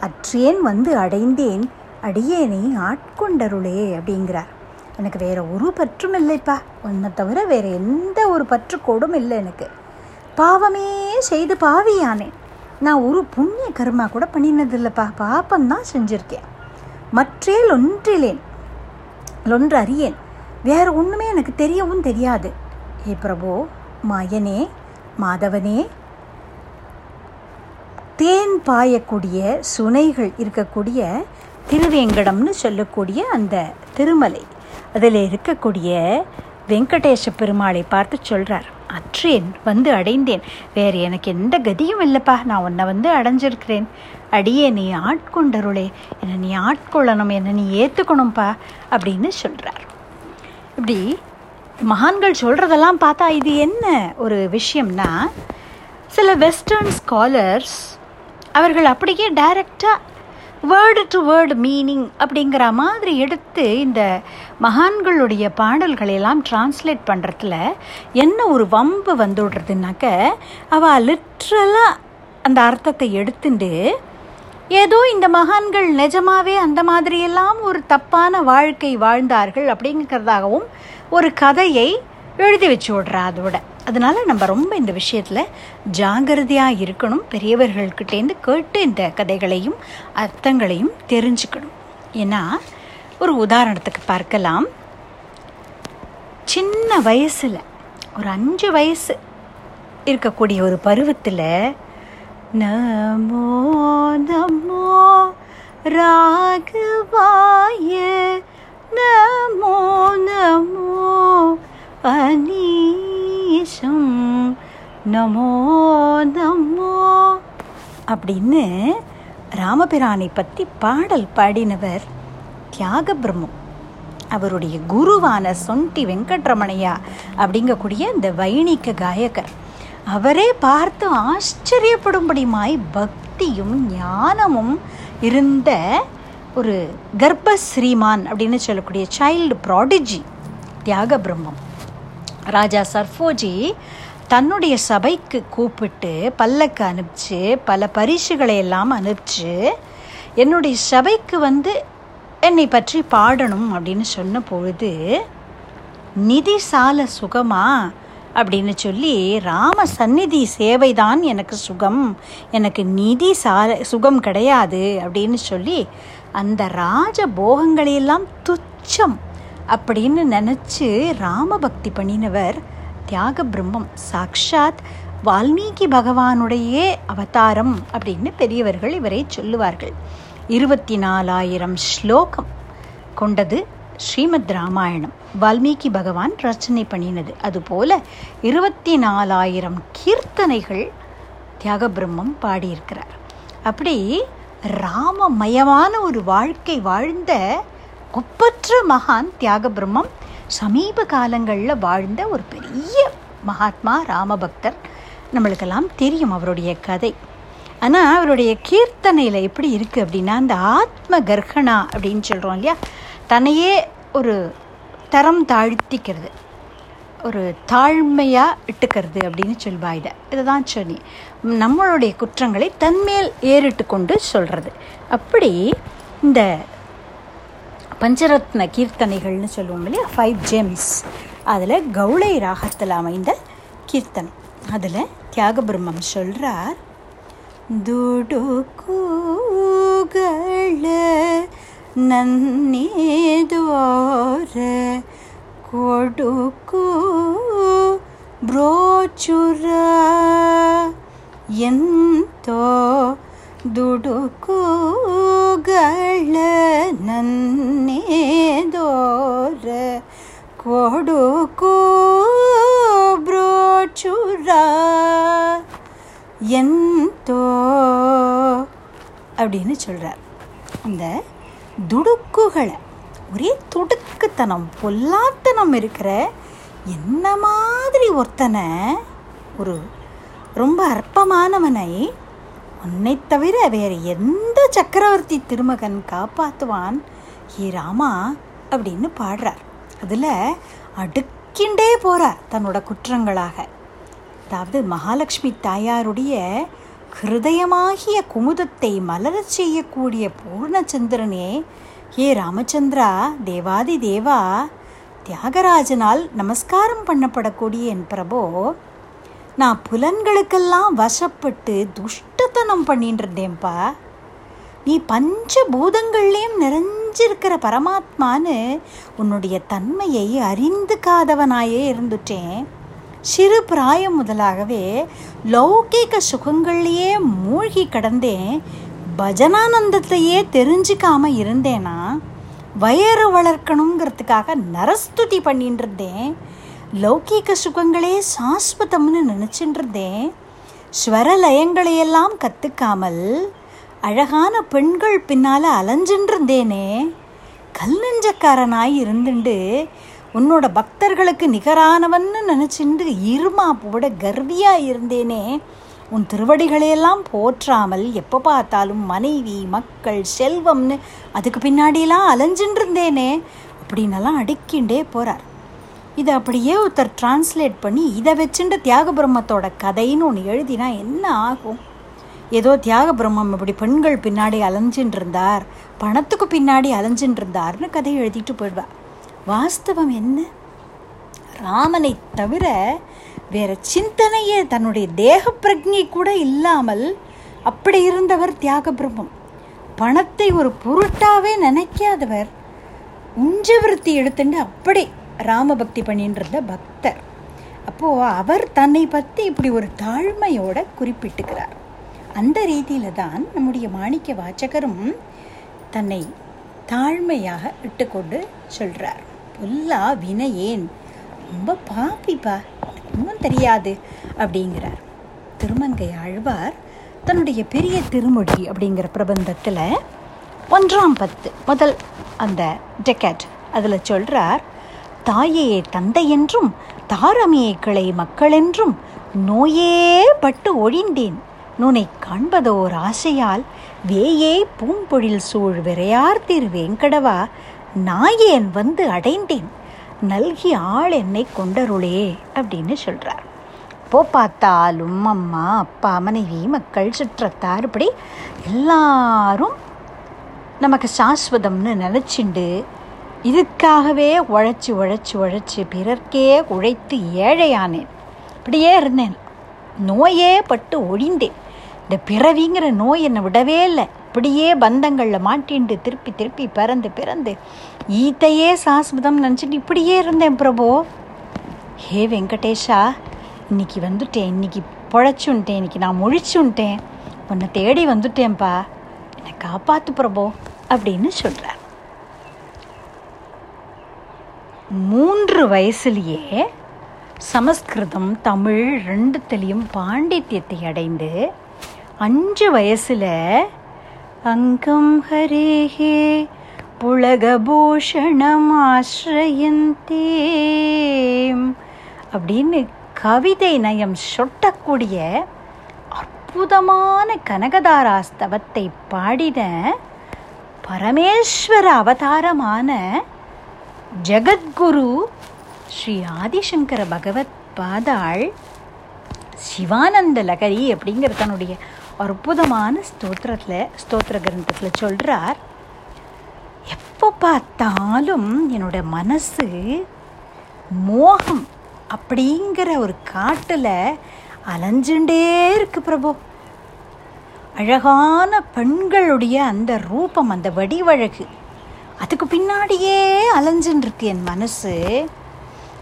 அற்றேன் வந்து அடைந்தேன் அடியேனை ஆட்கொண்டருளே அப்படிங்கிறார். எனக்கு வேற ஒரு பற்றும் இல்லைப்பா. உன்னை தவிர வேற எந்த ஒரு பற்றுக்கோடும் இல்லை எனக்கு. பாவமே செய்து பாவியானேன் நான் ஒரு புண்ணிய கர்மா கூட பண்ணினதில்லைப்பா. பாப்பந்தான் செஞ்சுருக்கேன். மற்றேல் ஒன்றிலேன். ஒன்று அறியேன். வேற ஒன்றுமே எனக்கு தெரியவும் தெரியாது. ஏ பிரபு மாயனே மாதவனே. தேன் பாயக்கூடிய சுனைகள் இருக்கக்கூடிய திருவேங்கடம்னு சொல்லக்கூடிய அந்த திருமலை. அதில் இருக்கக்கூடிய வெங்கடேஷ பெருமாளை பார்த்து சொல்கிறார் அற்றேன் வந்து அடைந்தேன். வேறு எனக்கு எந்த கதியும் இல்லைப்பா. நான் உன்னை வந்து அடைஞ்சிருக்கிறேன். அடியே நீ ஆட்கொண்டருளே. என்னை நீ ஆட்கொள்ளணும் என்னை நீ ஏற்றுக்கணும்ப்பா அப்படின்னு சொல்கிறார் இப்படி மகான்கள் சொல்கிறதெல்லாம் பார்த்தா இது என்ன ஒரு விஷயம்னா சில வெஸ்டர்ன் ஸ்காலர்ஸ் அவர்கள் அப்படியே டைரக்டாக வேர்டு டு வேர்டு மீனிங் அப்படிங்கிற மாதிரி எடுத்து இந்த மகான்களுடைய பாடல்களை எல்லாம் டிரான்ஸ்லேட் பண்ணுறதுல என்ன ஒரு வம்பு வந்துடுறதுனாக்க அவள் லிட்ரலாக அந்த அர்த்தத்தை எடுத்துட்டு ஏதோ இந்த மகான்கள் நிஜமாவே அந்த மாதிரியெல்லாம் ஒரு தப்பான வாழ்க்கை வாழ்ந்தார்கள் அப்படிங்கிறதாகவும் ஒரு கதையை எழுதி வச்சு விட்றா அதோட. அதனால் நம்ம ரொம்ப இந்த விஷயத்தில் ஜாகிரதையாக இருக்கணும் பெரியவர்கள்கிட்டேருந்து கேட்டு இந்த கதைகளையும் அர்த்தங்களையும் தெரிஞ்சுக்கணும். ஏன்னா ஒரு உதாரணத்துக்கு பார்க்கலாம். சின்ன வயசில் ஒரு அஞ்சு வயசு இருக்கக்கூடிய ஒரு பருவத்தில் நமோ நமோ ராகவாய நமோ நமோ அனீஷம் நமோ நமோ அப்படின்னு ராமபிரானை பற்றி பாடல் பாடினவர் தியாக பிரம்மம் அவருடைய குருவான சொண்டி வெங்கட்ரமணையா அப்படிங்கக்கூடிய இந்த வைணிக்க காயகர். அவரே பார்த்து ஆச்சரியப்படும்படியுமாய் பக்தியும் ஞானமும் இருந்த ஒரு கர்ப்ப ஸ்ரீமான் அப்படின்னு சொல்லக்கூடிய சைல்டு ப்ராடிஜி தியாக பிரம்மம் ராஜா சர்ஃபோஜி தன்னுடைய சபைக்கு கூப்பிட்டு பல்லக்கு அனுப்பிச்சு பல பரிசுகளை எல்லாம் அனுப்பிச்சு என்னுடைய சபைக்கு வந்து என்னை பற்றி பாடணும் அப்படின்னு சொன்ன பொழுது நிதி சால சுகமா? அப்படின்னு சொல்லி ராம சந்நிதி சேவைதான் எனக்கு சுகம். எனக்கு நிதி சால சுகம் கிடையாது அப்படின்னு சொல்லி அந்த ராஜ போகங்களையெல்லாம் துச்சம் அப்படின்னு நினச்சி ராமபக்தி பண்ணினவர் தியாக பிரம்மம் சாக்ஷாத் வால்மீகி பகவானுடைய அவதாரம் அப்படின்னு பெரியவர்கள் இவரை சொல்லுவார்கள். இருபத்தி நாலாயிரம் ஸ்லோகம் கொண்டது ஸ்ரீமத் ராமாயணம். வால்மீகி பகவான் ரச்சனை பண்ணினது. அதுபோல இருபத்தி நாலாயிரம் கீர்த்தனைகள் தியாக பிரம்மம் பாடியிருக்கிறார். அப்படி ராமமயமான ஒரு வாழ்க்கை வாழ்ந்த ஒப்பற்ற மகான் தியாக பிரம்மம் சமீப காலங்களில் வாழ்ந்த ஒரு பெரிய மகாத்மா ராமபக்தர். நம்மளுக்கெல்லாம் தெரியும் அவருடைய கதை. ஆனால் அவருடைய கீர்த்தனையில் எப்படி இருக்குது அப்படின்னா அந்த ஆத்ம கர்ஹணா அப்படின்னு சொல்கிறோம் இல்லையா? தன்னையே ஒரு தரம் தாழ்த்திக்கிறது. ஒரு தாழ்மையாக இட்டுக்கிறது அப்படின்னு சொல்வா இதை இதை தான் நம்மளுடைய குற்றங்களை தன்மேல் ஏறிட்டு கொண்டு சொல்கிறது அப்படி இந்த பஞ்சரத்ன கீர்த்தனைகள்னு சொல்லுவோம் இல்லையா ஃபைவ் ஜெம்ஸ் அதில் கௌளை ராகத்தில் அமைந்த கீர்த்தனை அதில் தியாக பிரம்மம் சொல்கிறார் ದುಡುಕುಗಳ ನನ್ನೇದೋರ ಕೊಡುಕು ಬ್ರೋಚುರ ಎಂತೋ ದುಡುಕುಗಳ ನನ್ನೇದೋರ ಕೊಡುಕು ಬ್ರೋಚುರ எந்தோ அப்படின்னு சொல்கிறார் அந்த துடுக்குகளை ஒரே துடுக்குத்தனம் பொல்லாத்தனம் இருக்கிற என்ன மாதிரி ஒருத்தனை ஒரு ரொம்ப அற்பமானவனை உன்னை தவிர வேறு எந்த சக்கரவர்த்தி திருமகன் காப்பாற்றுவான் ஏ ராமா அப்படின்னு பாடுறார். அதில் அடுக்கிண்டே போகிறார் தன்னோட குற்றங்களாக. அதாவது மகாலட்சுமி தாயாருடைய ஹிருதயமாகிய குமுதத்தை மலரச் செய்யக்கூடிய பூர்ணச்சந்திரனே ஏ ராமச்சந்திரா தேவாதி தேவா தியாகராஜனால் நமஸ்காரம் பண்ணப்படக்கூடிய என் பிரபோ நான் புலன்களுக்கெல்லாம் வசப்பட்டு துஷ்டத்தனம் பண்ணிட்டு இருந்தேன்ப்பா நீ பஞ்சபூதங்கள்லேயும் நிறைஞ்சிருக்கிற பரமாத்மான்னு உன்னுடைய தன்மையை அறிந்துக்காதவனாயே இருந்துட்டேன். சிறு பிராயம் முதலாகவே லௌகிக சுகங்கள்லேயே மூழ்கி கடந்தேன். பஜனானந்தத்தையே தெரிஞ்சுக்காம இருந்தேனா? வயறு வளர்க்கணுங்கிறதுக்காக நரஸ்துதி பண்ணிட்டு இருந்தேன் லௌகீக சுகங்களே சாஸ்வதம்னு நினச்சிட்டு இருந்தேன் ஸ்வரலயங்களையெல்லாம் கற்றுக்காமல் அழகான பெண்கள் பின்னால் அலைஞ்சின்றிருந்தேனே. கல் நெஞ்சக்காரனாய் இருந்துண்டு உன்னோட பக்தர்களுக்கு நிகரானவன்னு நினச்சிண்டு இருமா போட கர்வியாக இருந்தேனே. உன் திருவடிகளையெல்லாம் போற்றாமல் எப்போ பார்த்தாலும் மனைவி மக்கள் செல்வம்னு அதுக்கு பின்னாடியெல்லாம் அலைஞ்சின்னு இருந்தேனே அப்படின்னெல்லாம் அடுக்கிண்டே போகிறார் இதை அப்படியே ஒருத்தர் டிரான்ஸ்லேட் பண்ணி இதை வச்சுட்டு தியாக பிரம்மத்தோட கதைன்னு ஒன்று எழுதினா என்ன ஆகும்? ஏதோ தியாக பிரம்மம் இப்படி பெண்கள் பின்னாடி அலைஞ்சின்னு இருந்தார் பணத்துக்கு பின்னாடி அலைஞ்சின்னு இருந்தார்னு கதை எழுதிட்டு போயிடுவா. வாஸ்தவம் என்ன? ராமனை தவிர வேற சிந்தனையே தன்னுடைய தேக பிரஜை கூட இல்லாமல் அப்படி இருந்தவர் தியாக பிரம்மம் பணத்தை ஒரு பொருட்டாவே நினைக்காதவர். உஞ்சவிருத்தி எடுத்துட்டு அப்படி ராமபக்தி பண்ணிட்டு பக்தர். அப்போது அவர் தன்னை பற்றி இப்படி ஒரு தாழ்மையோட குறிப்பிட்டுக்கிறார். அந்த ரீதியில் தான் நம்முடைய மாணிக்க வாச்சகரும் தன்னை தாழ்மையாக இட்டுக்கொண்டு சொல்கிறார் புல்லா வினையேன். ரொம்ப பாப்பிப்பா. ஒன்றும் தெரியாது அப்படிங்கிறார். திருமங்கை ஆழ்வார் தன்னுடைய பெரிய திருமொழி அப்படிங்கிற பிரபந்தத்தில் ஒன்றாம் பத்து முதல் அந்த டெக்கட் அதில் சொல்கிறார் தாயே தந்தை என்றும் தாரமே கிளை மக்களென்றும் நோயே பட்டு ஒழிந்தேன். நுனை காண்பதோர் ஆசையால் வேயே பூம்பொழில் சூழ் விரையார் திரு வேங்கடவா நாயேன் வந்து அடைந்தேன். நல்கி ஆள் என்னை கொண்டருளே அப்படின்னு சொல்கிறார் போ பார்த்தாலும் அம்மா அப்பா மனைவி மக்கள் சுற்றத்தார் இப்படி எல்லாரும் நமக்கு சாஸ்வதம்னு நினச்சிண்டு இதுக்காகவே உழைச்சி உழைச்சி உழைச்சி பிறர்க்கே உழைத்து ஏழையானேன். இப்படியே இருந்தேன். நோயே பட்டு ஒழிந்தேன். இந்த பிறவிங்கிற நோய் என்னை விடவே இல்லை. இப்படியே பந்தங்களில் மாட்டிண்டு திருப்பி திருப்பி பிறந்து பிறந்து ஈத்தையே சாஸ்வதம் நினச்சிட்டு இப்படியே இருந்தேன் பிரபு. ஹே வெங்கடேஷா இன்னைக்கு வந்துட்டேன். இன்னைக்கு பொழைச்சுன்ட்டேன் இன்னைக்கு நான் முழிச்சுன்ட்டேன் உன்னை தேடி வந்துட்டேன்ப்பா என்னை காப்பாற்று பிரபு அப்படின்னு சொல்கிறார் மூன்று வயசுலேயே சமஸ்கிருதம் தமிழ் ரெண்டுத்திலையும் பாண்டித்யத்தை அடைந்து அஞ்சு வயசில் அங்கம் ஹரேஹே புலகபூஷணம் ஆசிரயந்தே அப்படின்னு கவிதை நயம் சொட்டக்கூடிய அற்புதமான கனகதாராஸ்தவத்தை பாடின பரமேஸ்வர அவதாரமான ஜெகத்குரு ஸ்ரீ ஆதிசங்கர பகவத் பாதாள் சிவானந்த லகரி அப்படிங்கிற தன்னுடைய அற்புதமான ஸ்தோத்திரத்தில் ஸ்தோத்திர கிரந்தத்தில் சொல்கிறார் எப்போ பார்த்தாலும் என்னோட மனசு மோகம் அப்படிங்கிற ஒரு காட்டில் அலைஞ்சுட்டே இருக்கு பிரபு. அழகான பெண்களுடைய அந்த ரூபம் அந்த வடிவழகு. அதுக்கு பின்னாடியே அலைஞ்சுன்னு இருக்கு என் மனசு.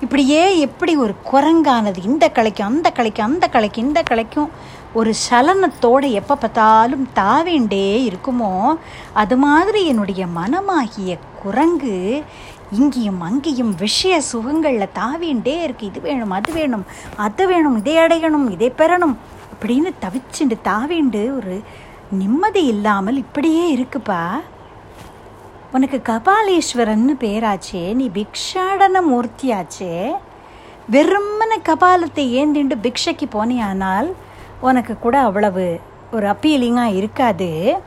இப்படியே எப்படி ஒரு குரங்கானது இந்த கலைக்கும் அந்த கலைக்கும் அந்த கலைக்கும் இந்த கலைக்கும் ஒரு சலனத்தோடு எப்போ பார்த்தாலும் தாவேண்டே இருக்குமோ அது மாதிரி என்னுடைய மனமாகிய குரங்கு இங்கேயும் அங்கேயும் விஷய சுகங்களில் தாவிண்டே இருக்கு. இது வேணும் அது வேணும் அது வேணும் இதை அடையணும் இதை பெறணும் அப்படின்னு தவிச்சுண்டு தாவிண்டு ஒரு நிம்மதி இல்லாமல் இப்படியே இருக்குப்பா. உனக்கு கபாலீஸ்வரன்னு பேராச்சே நீ பிக்ஷாடன மூர்த்தியாச்சே. வெறுமன கபாலத்தை ஏந்திண்டு பிக்ஷைக்கு போனியானால் உனக்கு கூட அவ்வளவு ஒரு அப்பீலிங்காக இருக்காது.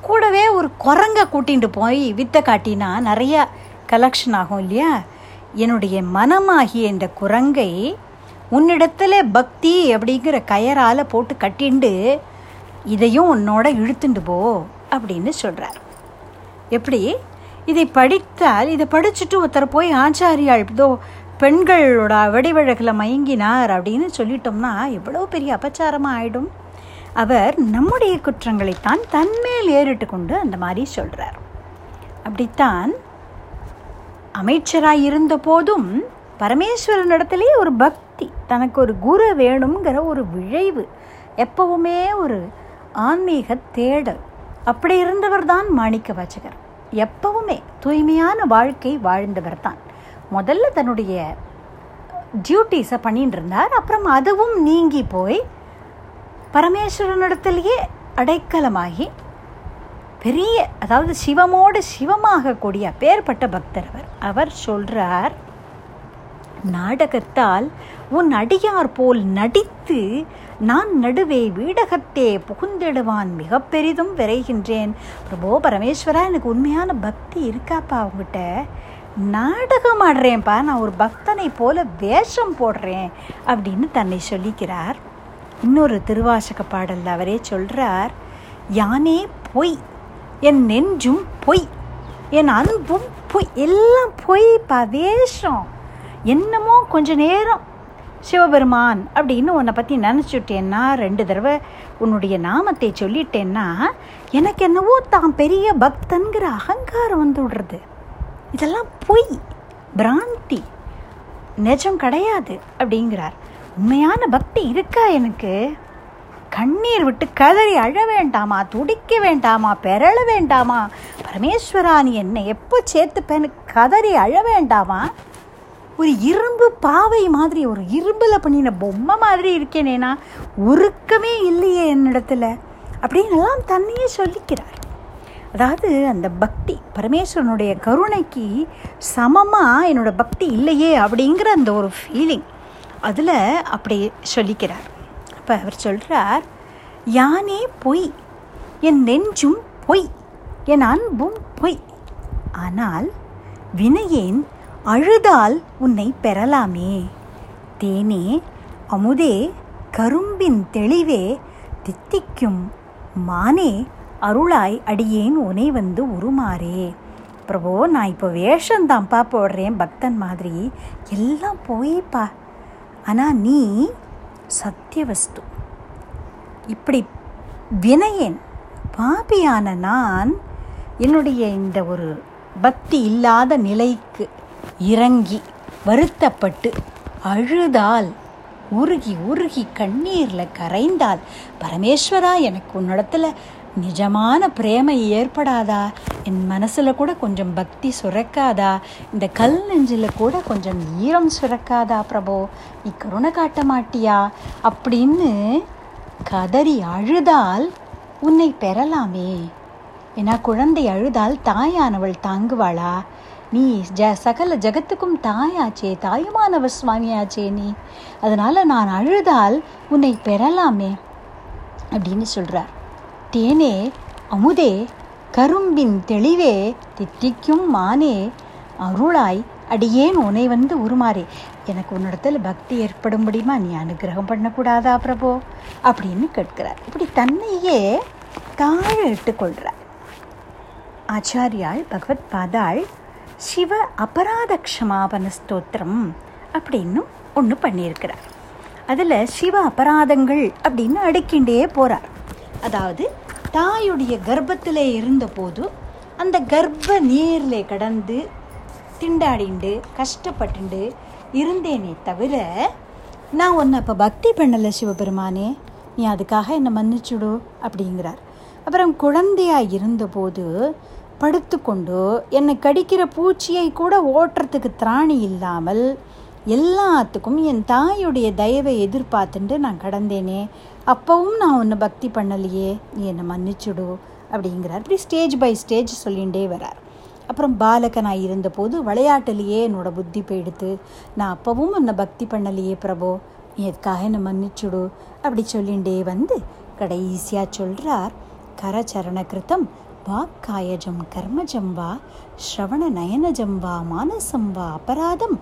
கூடவே ஒரு குரங்கை கூட்டிகிட்டு போய் வித்தை காட்டினா நிறையா கலெக்ஷன் ஆகும் இல்லையா? என்னுடைய மனமாகிய இந்த குரங்கை உன்னிடத்துல பக்தி அப்படிங்கிற கயரால் போட்டு கட்டிண்டு இதையும் உன்னோட இழுத்துண்டு போ அப்படின்னு சொல்கிறார் எப்படி? இதை படித்தால் இதை படிச்சுட்டு ஒருத்தர் போய் ஆச்சாரியால் இதோ பெண்களோட வடிவழகில் மயங்கினார் அப்படின்னு சொல்லிட்டோம்னா எவ்வளோ பெரிய அபச்சாரமாக ஆயிடும். அவர் நம்முடைய குற்றங்களைத்தான் தன்மேல் ஏறிட்டு கொண்டு அந்த மாதிரி சொல்கிறார் அப்படித்தான் அமைச்சராக இருந்த போதும் பரமேஸ்வரனிடத்திலே ஒரு பக்தி தனக்கு ஒரு குரு வேணுங்கிற ஒரு விழைவு எப்பவுமே ஒரு ஆன்மீக தேடல் அப்படி இருந்தவர் தான் மாணிக்க வாச்சகர் எப்பவுமே தூய்மையான வாழ்க்கை வாழ்ந்தவர் தான் முதல்ல தன்னுடைய டியூட்டிஸை பண்ணிட்டு இருந்தார். அப்புறம் அதுவும் நீங்கி போய் பரமேஸ்வரனிடத்திலேயே அடைக்கலமாகி பெரிய அதாவது சிவமோடு சிவமாகக்கூடிய பேர்பட்ட பக்தர் அவர். அவர் சொல்கிறார் நாடகத்தால் உன் அடியார் போல் நடித்து நான் நடுவே வீடகத்தே புகுந்திடுவான். மிக பெரிதும் விரைகின்றேன். பிரபோ பரமேஸ்வரா எனக்கு உண்மையான பக்தி இருக்காப்பா அவங்ககிட்ட நாடகம் ஆடுறேன்ப்பா. நான் ஒரு பக்தனை போல வேஷம் போடுறேன் அப்படின்னு தன்னை சொல்லிக்கிறார். இன்னொரு திருவாசக பாடலில் அவரே சொல்கிறார் யானே பொய் என் நெஞ்சும் பொய் என் அன்பும் பொய் எல்லாம் பொய்ப்பா வேஷம். என்னமோ கொஞ்ச நேரம். சிவபெருமான் அப்படின்னு உன்னை பற்றி நினச்சிட்டேன்னா ரெண்டு தடவை உன்னுடைய நாமத்தை சொல்லிட்டேன்னா எனக்கு என்னவோ தான் பெரிய பக்தன்கிற அகங்காரம் வந்து விடுறது. இதெல்லாம் பொய் பிராந்தி நிஜம் கிடையாது அப்படிங்கிறார். உண்மையான பக்தி இருக்கா எனக்கு? கண்ணீர் விட்டு கதறி அழ வேண்டாமா? துடிக்க வேண்டாமா? பெறள வேண்டாமா? பரமேஸ்வரா நீ என்னை எப்போ சேர்த்துப்பேன்னு கதறி அழ வேண்டாமா? ஒரு இரும்பு பாவை மாதிரி ஒரு இரும்பில் பண்ணின பொம்மை மாதிரி இருக்கேனேனா உருக்கமே இல்லையே என்னிடத்துல. அப்படின்னு எல்லாம் தன்னையே சொல்லிக்கிறார். அதாவது அந்த பக்தி பரமேஸ்வரனுடைய கருணைக்கு சமமாக என்னோடய பக்தி இல்லையே அப்படிங்கிற அந்த ஒரு ஃபீலிங் அதில் அப்படி சொல்லிக்கிறார். அப்போ அவர் சொல்கிறார் யானே பொய் என் நெஞ்சும் பொய் என் அன்பும் பொய். ஆனால் வினையேன் அழுதால் உன்னை பெறலாமே. தேனே அமுதே கரும்பின் தெளிவே தித்திக்கும் மானே அருளாய் அடியேன் உனை வந்து உருமாறே. பிரபோ நான் இப்போ வேஷந்தான்ப்பா போடுறேன் பக்தன் மாதிரி. எல்லாம் போய்ப்பா. ஆனால் நீ சத்தியவஸ்து. இப்படி வினயன் பாபியான நான் என்னுடைய இந்த ஒரு பக்தி இல்லாத நிலைக்கு இறங்கி வருத்தப்பட்டு அழுதால் உருகி உருகி கண்ணீரில் கரைந்தால் பரமேஸ்வரா எனக்கு உன்னிடத்துல நிஜமான பிரேமை ஏற்படாதா? என் மனசில் கூட கொஞ்சம் பக்தி சுரக்காதா? இந்த கல் நெஞ்சில் கூட கொஞ்சம் ஈரம் சுரக்காதா பிரபோ? நீ கருணை காட்ட மாட்டியா? அப்படின்னு கதறி அழுதால் உன்னை பெறலாமே. ஏன்னா குழந்தை அழுதால் தாயானவள் தாங்குவாளா? நீ ஜ சகல ஜகத்துக்கும் தாயாச்சே தாயுமானவ சுவாமியாச்சே நீ. அதனால் நான் அழுதால் உன்னை பெறலாமே அப்படின்னு சொல்கிறார் தேனே அமுதே கரும்பின் தெளிவே தித்திக்கும் மானே அருளாய் அடியேன் உன்னை வந்து உருமாறே. எனக்கு உன்னிடத்தில் பக்தி ஏற்படும்படியுமா நீ அனுகிரகம் பண்ணக்கூடாதா பிரபோ? அப்படின்னு கேட்கிறார். இப்படி தன்னையே தாழ இட்டுக்கொள்கிறார் ஆச்சாரியாள் பகவத் பாதாள் சிவ அபராத க்ஷமாபன ஸ்தோத்திரம் அப்படின்னு ஒன்று பண்ணியிருக்கிறார். அதில் சிவ அபராதங்கள் அப்படின்னு அடுக்கிண்டே போகிறார் அதாவது தாயுடைய கர்ப்பத்தில் இருந்தபோது அந்த கர்ப்ப நீரில் கடந்து திண்டாடிண்டு கஷ்டப்பட்டுண்டு இருந்தேனே தவிர நான் ஒன்று அப்போ பக்தி பண்ணலை சிவபெருமானே நீ அதுக்காக என்னை மன்னிச்சுடு அப்படிங்கிறார். அப்புறம் குழந்தையாக இருந்தபோது படுத்துக்கொண்டு என்னை கடிக்கிற பூச்சியை கூட ஓட்டுறதுக்கு திராணி இல்லாமல் எல்லாத்துக்கும் என் தாயுடைய தயவை எதிர்பார்த்துட்டு நான் கடந்தேனே. அப்போவும் நான் ஒன்று பக்தி பண்ணலையே. நீ என்னை மன்னிச்சுடு அப்படிங்கிறார். இப்படி ஸ்டேஜ் பை ஸ்டேஜ் சொல்லிகிட்டே வரார். அப்புறம் பாலகனாக இருந்தபோது விளையாட்டுலேயே என்னோடய புத்தி போயிடுத்து நான் அப்போவும் உன்னை பக்தி பண்ணலையே பிரபோ. நீ எதுக்காக என்னை மன்னிச்சுடு? அப்படி சொல்லிகிட்டே வந்து கடைசியாக சொல்கிறார் கரச்சரண கிருத்தம் வாக்காயஜம் கர்மஜம் வா ஸ்ரவண நயனஜம் வா மானசம் வா அபராதம்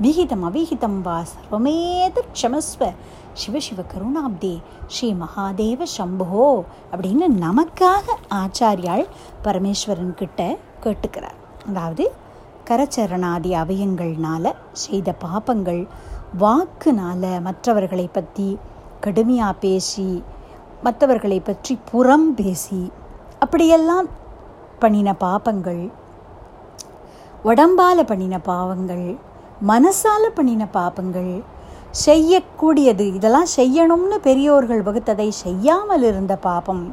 விகிதம் அவிகிதம் வா சர்வமேத க்ஷமஸ்வ சிவசிவ கருணாப்தே ஸ்ரீ மகாதேவ சம்போ அப்படின்னு நமக்காக ஆச்சாரியாள் பரமேஸ்வரன் கிட்ட கேட்டுக்கிறார். அதாவது கரச்சரணாதி அவயங்கள்னால செய்த பாப்பங்கள் வாக்குனால மற்றவர்களை பற்றி கடுமையாக பேசி மற்றவர்களை பற்றி புறம் பேசி அப்படியெல்லாம் பண்ணின பாப்பங்கள் உடம்பால் பண்ணின பாவங்கள் மனசால் பண்ணின பாப்பங்கள் செய்யக்கூடியது இதெல்லாம் செய்யணும்னு பெரியோர்கள் வகுத்ததை செய்யாமல் இருந்த பாபம்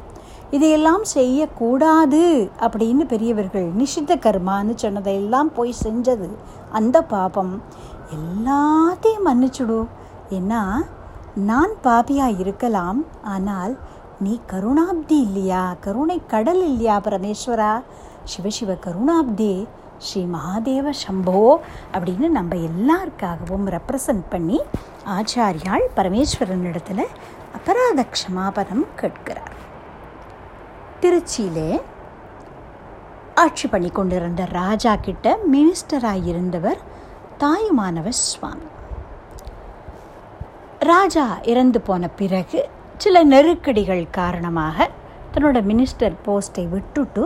இதையெல்லாம் செய்யக்கூடாது அப்படின்னு பெரியவர்கள் நிஷித்த கர்மான்னு சொன்னதையெல்லாம் போய் செஞ்சது அந்த பாபம். எல்லாத்தையும் மன்னிச்சுடும் ஏன்னா நான் பாபியாக இருக்கலாம் ஆனால் நீ கருணாப்தி இல்லையா? கருணை கடல் இல்லையா பரமேஸ்வரா? சிவசிவ கருணாப்தே ஸ்ரீ மகாதேவ சம்போ அப்படின்னு நம்ம எல்லாருக்காகவும் ரெப்ரசன்ட் பண்ணி ஆச்சாரியால் பரமேஸ்வரன் இடத்துல அபராத க்ஷமாபனம் கேட்கிறார். திருச்சியிலே ஆட்சி பண்ணி கொண்டிருந்த ராஜா கிட்ட மினிஸ்டராக இருந்தவர் தாயுமானவர் சுவாமி. ராஜா இறந்து போன பிறகு சில நெருக்கடிகள் காரணமாக தன்னோட மினிஸ்டர் போஸ்ட்டை விட்டுட்டு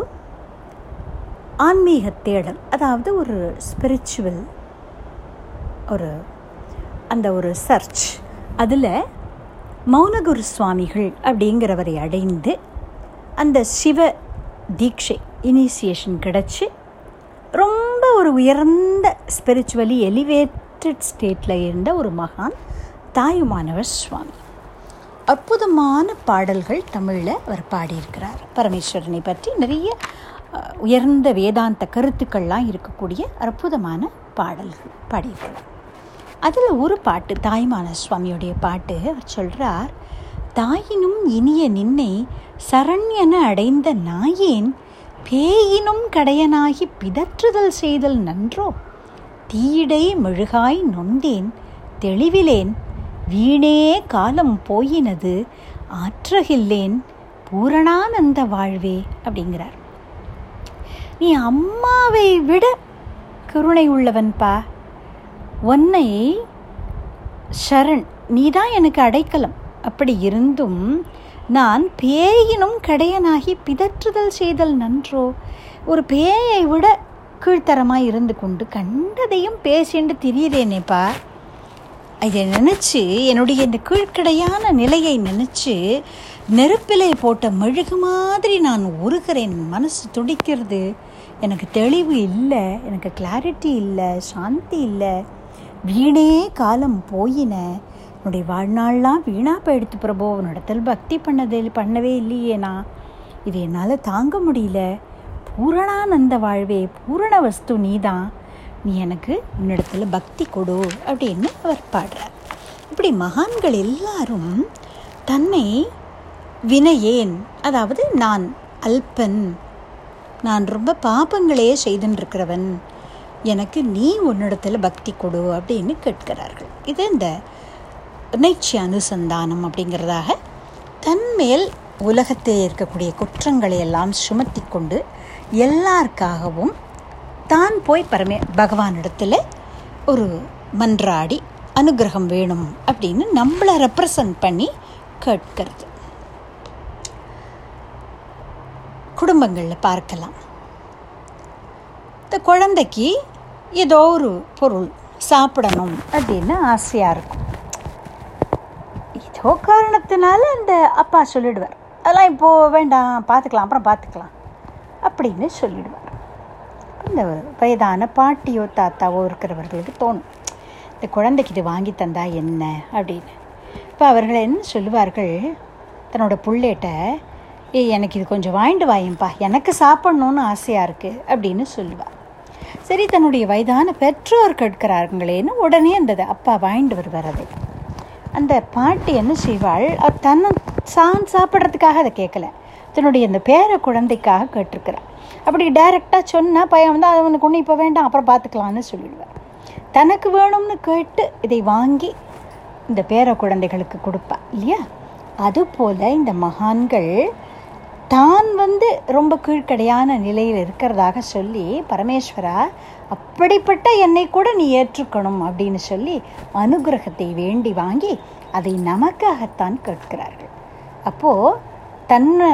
ஆன்மீக தேடல் அதாவது ஒரு ஸ்பிரிச்சுவல் ஒரு அந்த ஒரு சர்ச் அதில் மௌனகுரு சுவாமிகள் அப்படிங்கிறவரை அடைந்து அந்த சிவ தீட்சை இனிஷியேஷன் கிடச்சி ரொம்ப ஒரு உயர்ந்த ஸ்பிரிச்சுவலி எலிவேட்டட் ஸ்டேட்டில் இருந்த ஒரு மகான் தாயுமானவர் சுவாமி. அற்புதமான பாடல்கள் தமிழில் அவர் பாடியிருக்கிறார். பரமேஸ்வரனை பற்றி நிறைய உயர்ந்த வேதாந்த கருத்துக்கள்லாம் இருக்கக்கூடிய அற்புதமான பாடல்கள் பாடியிருக்கிறார். அதில் ஒரு பாட்டு தாய்மான சுவாமியுடைய பாட்டு அவர் சொல்கிறார் தாயினும் இனிய நின்னை சரண்யன அடைந்த நாயேன் பேயினும் கடையனாகி பிதற்றுதல் செய்தல் நன்றோ தீயிடை மெழுகாய் நொந்தேன் தெளிவிலேன் வீணே காலம் போயினது. ஆற்றகில்லேன் பூரணானந்த வாழ்வே அப்படிங்கிறார். நீ அம்மாவை விட கருணை உள்ளவன்பா உன்னை ஷரண் நீதான் எனக்கு அடைக்கலம். அப்படி இருந்தும் நான் பேயினும் கடையனாகி பிதற்றுதல் செய்தல் நன்றோ? ஒரு பேயை விட கீழ்த்தரமாக இருந்து கொண்டு கண்டதையும் பேசிண்டு திரியிறேனேப்பா இதை நினச்சி என்னுடைய இந்த கீழ்க்கடையான நிலையை நினச்சி நெருப்பிலே போட்ட மெழுகு மாதிரி நான் உருகிறேன். மனசு துடிக்கிறது. எனக்கு தெளிவு இல்லை. எனக்கு கிளாரிட்டி இல்லை. சாந்தி இல்லை. வீணே காலம் போயின. என்னுடைய வாழ்நாள்லாம் வீணாக போயிடுத்து பிரபு. உன்னிடத்தில் பக்தி பண்ணது பண்ணவே இல்லையே நான். இது என்னால் தாங்க முடியல. பூரணானந்த வாழ்வே. பூரண வஸ்து நீதான். நீ எனக்கு உன்னிடத்தில் பக்தி கொடு அப்படின்னு அவர் பாடுறார். இப்படி மகான்கள் எல்லாரும் தன்னை வினையேன் அதாவது நான் அல்பன் நான் ரொம்ப பாபங்களே செய்துன்றிருக்கிறவன் எனக்கு நீ உன்னிடத்தில் பக்தி கொடு அப்படின்னு கேட்கிறார்கள். இது இந்த உணர்ச்சி அனுசந்தானம் அப்படிங்கிறதாக தன்மேல் உலகத்தில் இருக்கக்கூடிய குற்றங்களை எல்லாம் சுமத்தி கொண்டு எல்லாருக்காகவும் தான் போய் பரமே பகவானிடத்தில் ஒரு மன்றாடி அனுகிரகம் வேணும் அப்படின்னு நம்மளை ரெப்ரசன்ட் பண்ணி கேட்கிறது. குடும்பங்களில் பார்க்கலாம். இந்த குழந்தைக்கு ஏதோ ஒரு பொருள் சாப்பிடணும் அப்படின்னு ஆசையாக இருக்கும். ஏதோ காரணத்தினால அந்த அப்பா சொல்லிடுவார். அதெல்லாம் இப்போது வேண்டாம் பார்த்துக்கலாம் அப்புறம் பார்த்துக்கலாம் அப்படின்னு சொல்லிடுவார். இந்த வயதான பாட்டியோ தாத்தாவோ இருக்கிறவர்களுக்கு தோணும். இந்த குழந்தைக்கு இது வாங்கி தந்தா என்ன அப்படின்னு. இப்போ அவர்கள் என்ன சொல்லுவார்கள்? தன்னோட பிள்ளைகிட்ட ஏய் எனக்கு இது கொஞ்சம் வாங்கிட்டு வாயேன்ப்பா எனக்கு சாப்பிட்ணுன்னு ஆசையாக இருக்குது அப்படின்னு சொல்லுவாள் சரி தன்னுடைய வயதான பெற்றோர் கேட்கிறாருங்களேன்னு உடனே அந்த அப்பா வாங்கிட்டு வருவார் அதை. அந்த பாட்டி என்ன செய்வாள்? அவர் தன்னை சான் சாப்பிட்றதுக்காக அதை கேட்கல. தன்னுடைய அந்த பேர குழந்தைக்காக கேட்டிருக்கிறார் அப்படி டைரெக்டாக சொன்னால் பையன் வந்து அவனுக்கு ஒன்று இப்போ வேண்டாம் அப்புறம் பார்த்துக்கலான்னு சொல்லிடுவேன். தனக்கு வேணும்னு கேட்டு இதை வாங்கி இந்த பேர குழந்தைகளுக்கு கொடுப்பா. இல்லையா? அதுபோல் இந்த மகான்கள் தான் வந்து ரொம்ப கீழ்க்கடையான நிலையில் இருக்கிறதாக சொல்லி பரமேஸ்வரா அப்படிப்பட்ட என்னை கூட நீ ஏற்றுக்கணும் அப்படின்னு சொல்லி அனுகிரகத்தை வேண்டி வாங்கி அதை நமக்காகத்தான் கேட்கிறார்கள். அப்போது தன்னை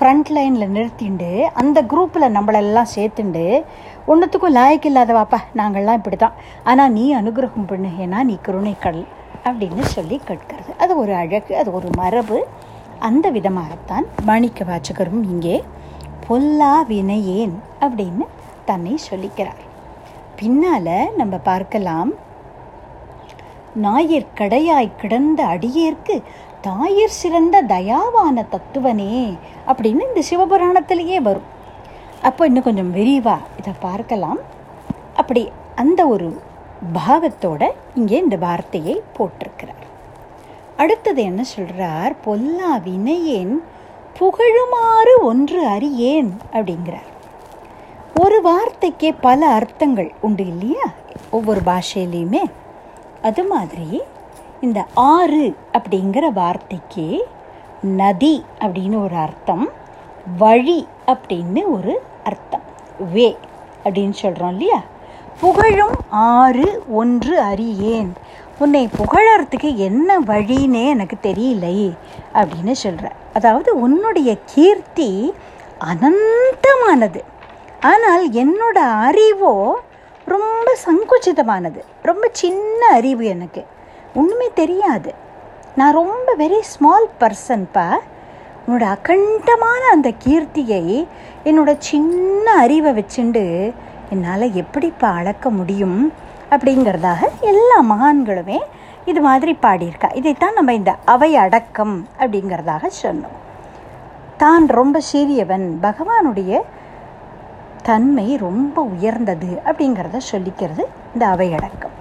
ஃப்ரண்ட் லைனில் நிறுத்திண்டு அந்த குரூப்பில் நம்மளெல்லாம் சேர்த்துண்டு ஒன்றுத்துக்கும் லாய்க்கு இல்லாதவாப்பா நாங்கள்லாம் இப்படி தான் ஆனால் நீ அனுகிரகம் பண்ணு ஏன்னா நீ கருணைக்கடல் அப்படின்னு சொல்லி கேட்கிறது. அது ஒரு அழகு அது ஒரு மரபு. அந்த விதமாகத்தான் மாணிக்க வாச்சகரும் இங்கே பொல்லா வினையேன் அப்படின்னு தன்னை சொல்லிக்கிறார். பின்னால் நம்ம பார்க்கலாம் ஞாயிற் கடையாய் கிடந்த அடியேற்கு தாயிற் சிறந்த தயாவான தத்துவனே அப்படின்னு இந்த சிவபுராணத்திலேயே வரும். அப்போ இன்னும் கொஞ்சம் விரிவாக இதை பார்க்கலாம். அப்படி அந்த ஒரு பாவத்தோட இங்கே இந்த வார்த்தையை போட்டிருக்கிறார். அடுத்தது என்ன சொல்கிறார் பொல்லா வினையேன் புகழுமாறு ஒன்று அறியேன் அப்படிங்கிறார். ஒரு வார்த்தைக்கே பல அர்த்தங்கள் உண்டு இல்லையா? ஒவ்வொரு பாஷையிலையுமே. அது மாதிரி இந்த ஆறு அப்படிங்கிற வார்த்தைக்கு நதி அப்படின்னு ஒரு அர்த்தம் வழி அப்படின்னு ஒரு அர்த்தம் வே அப்படின்னு சொல்கிறோம் இல்லையா? புகழும் ஆறு ஒன்று அறியேன். உன்னை புகழறதுக்கு என்ன வழின்னே எனக்கு தெரியலை அப்படின்னு சொல்கிற அதாவது உன்னுடைய கீர்த்தி அனந்தமானது. ஆனால் என்னோட அறிவோ ரொம்ப சங்குச்சிதமானது. ரொம்ப சின்ன அறிவு எனக்கு. ஒன்றுமே தெரியாது. நான் ரொம்ப வெரி ஸ்மால் பர்சன்ப்பா உன்னோட அகண்டமான அந்த கீர்த்தியை என்னோட சின்ன அறிவை வச்சுண்டு என்னால் எப்படிப்பா அளக்க முடியும் அப்படிங்கிறதாக எல்லா மகான்களுமே இது மாதிரி பாடியிருக்கா. இதைத்தான் நம்ம இந்த அவை அடக்கம் அப்படிங்கிறதாக சொன்னோம். தான் ரொம்ப சிறியவன் பகவானுடைய தன்மை ரொம்ப உயர்ந்தது அப்படிங்கிறத சொல்லிக்கிறது இந்த அவை அடக்கம்.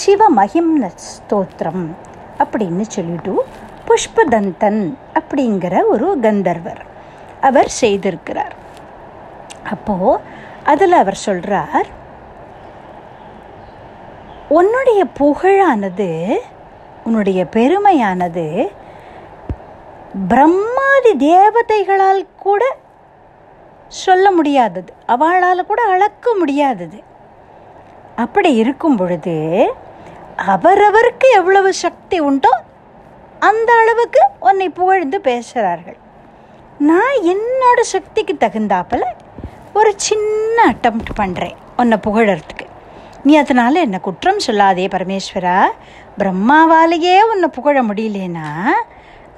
சிவ மகிம்ன ஸ்தோத்திரம் அப்படின்னு சொல்லிட்டு புஷ்பதந்தன் அப்படிங்கிற ஒரு கந்தர்வர் அவர் செய்திருக்கிறார். அப்போது அதில் அவர் சொல்கிறார் உன்னுடைய புகழானது உன்னுடைய பெருமையானது பிரம்மாதி தேவதைகளால் கூட சொல்ல முடியாதது அவளால் கூட அளக்க முடியாதது. அப்படி இருக்கும் பொழுது அவரவருக்கு எவ்வளவு சக்தி உண்டோ அந்த அளவுக்கு உன்னை புகழ்ந்து பேசுகிறார்கள். நான் என்னோட சக்திக்கு தகுந்தாப்பில் ஒரு சின்ன அட்டம் பண்ணுறேன் உன்னை புகழறதுக்கு. நீ அதனால் என்னை குற்றம் சொல்லாதே பரமேஸ்வரா. பிரம்மாவாலேயே உன்னை புகழ முடியலேனா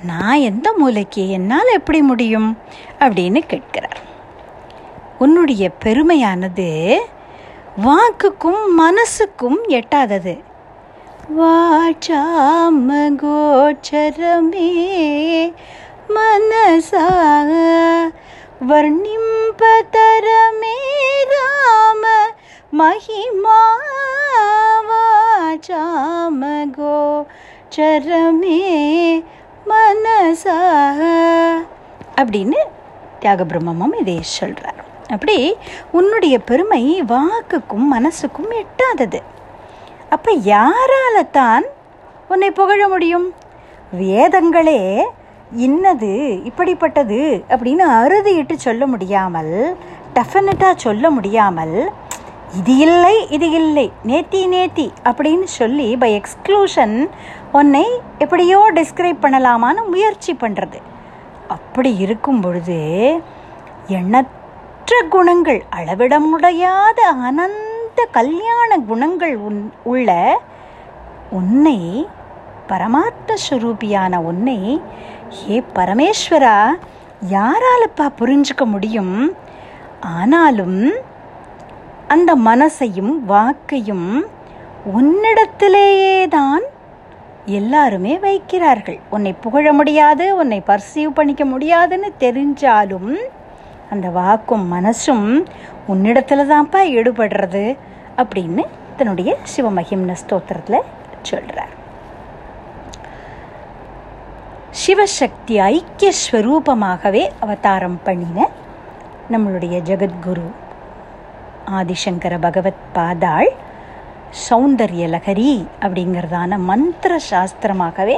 நான் எந்த மூலைக்கு என்னால் எப்படி முடியும் அப்படின்னு கேட்கிறார். உன்னுடைய பெருமையானது வாக்குக்கும் மனசுக்கும் எட்டாதது. வாச்சாம கோச்சரமே மனசா வர்ணிம்பதரமே ராம மகிமா வாச்சாம கோச்சரமே மனசா அப்படின்னு தியாக பிரம்மமும் இதே சொல்கிறார் அப்படி உன்னுடைய பெருமை வாக்குக்கும் மனசுக்கும் எட்டாதது. அப்போ யாரால தான் உன்னை புகழ முடியும்? வேதங்களே இன்னது இப்படிப்பட்டது அப்படின்னு அறுதியிட்டு சொல்ல முடியாமல் டெஃபினட்டாக சொல்ல முடியாமல் இது இல்லை இது இல்லை நேத்தி நேத்தி அப்படின்னு சொல்லி பை எக்ஸ்க்ளூஷன் உன்னை எப்படியோ டிஸ்கிரைப் பண்ணலாமான்னு முயற்சி பண்ணுறது அப்படி இருக்கும் பொழுது எண்ணற்ற குணங்கள் அளவிட முடியாத அனந்த கல்யாண குணங்கள் உன் உள்ள உன்னை பரமாத்ம ஸ்வரூபியான உன்னை ஏ பரமேஸ்வரா யாராலப்பா புரிஞ்சுக்க முடியும்? ஆனாலும் அந்த மனசையும் வாக்கையும் உன்னிடத்திலேயே தான் எல்லாருமே வைக்கிறார்கள். உன்னை புகழ முடியாது உன்னை பர்சீவ் பண்ணிக்க முடியாதுன்னு தெரிஞ்சாலும் அந்த வாக்கும் மனசும் உன்னிடத்துல தான்ப்பா ஈடுபடுறது அப்படின்னு தன்னுடைய சிவமகிம்ன ஸ்தோத்திரத்தில் சொல்கிறார் சிவசக்தி ஐக்கிய ஸ்வரூபமாகவே அவதாரம் பண்ணின நம்மளுடைய ஜெகத்குரு ஆதிசங்கர பகவத் பாதாள் சௌந்தர்ய லகரி அப்படிங்கிறதான மந்திர சாஸ்திரமாகவே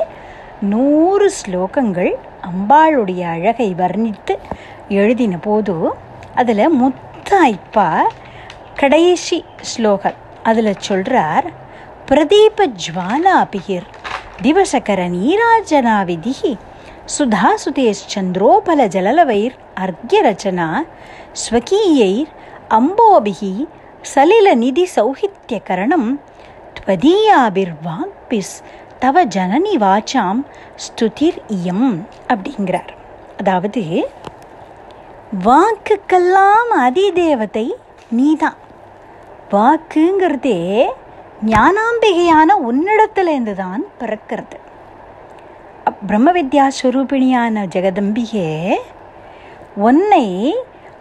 நூறு ஸ்லோகங்கள் அம்பாளுடைய அழகை வர்ணித்து எழுதின போது அதில் முத்த ஐப்பா கடைசி ஸ்லோகம். அதில் சொல்கிறார் பிரதீப ஜுவாலாபிகிர் திவசகர நீராஜனா விதி சந்திரோபல ஜலலவைர் அர்க்யரச்சனா ஸ்வகீயைர் அம்போபிகி சலில நிதி சௌஹித்ய கரணம் சௌஹித்யகரணம் துவதீயாபிர்வாக்பிஸ் தவ ஜனனி வாச்சாம் ஸ்துதிர் இயம் அப்படிங்கிறார். அதாவது வாக்குக்கெல்லாம் அதிதேவதை நீதான். வாக்குங்கிறதே ஞானாம்பிகையான உன்னிடத்துலேருந்து தான் பிறக்கிறது. பிரம்ம வித்யா ஸ்வரூபிணியான ஜெகதம்பிகே உன்னை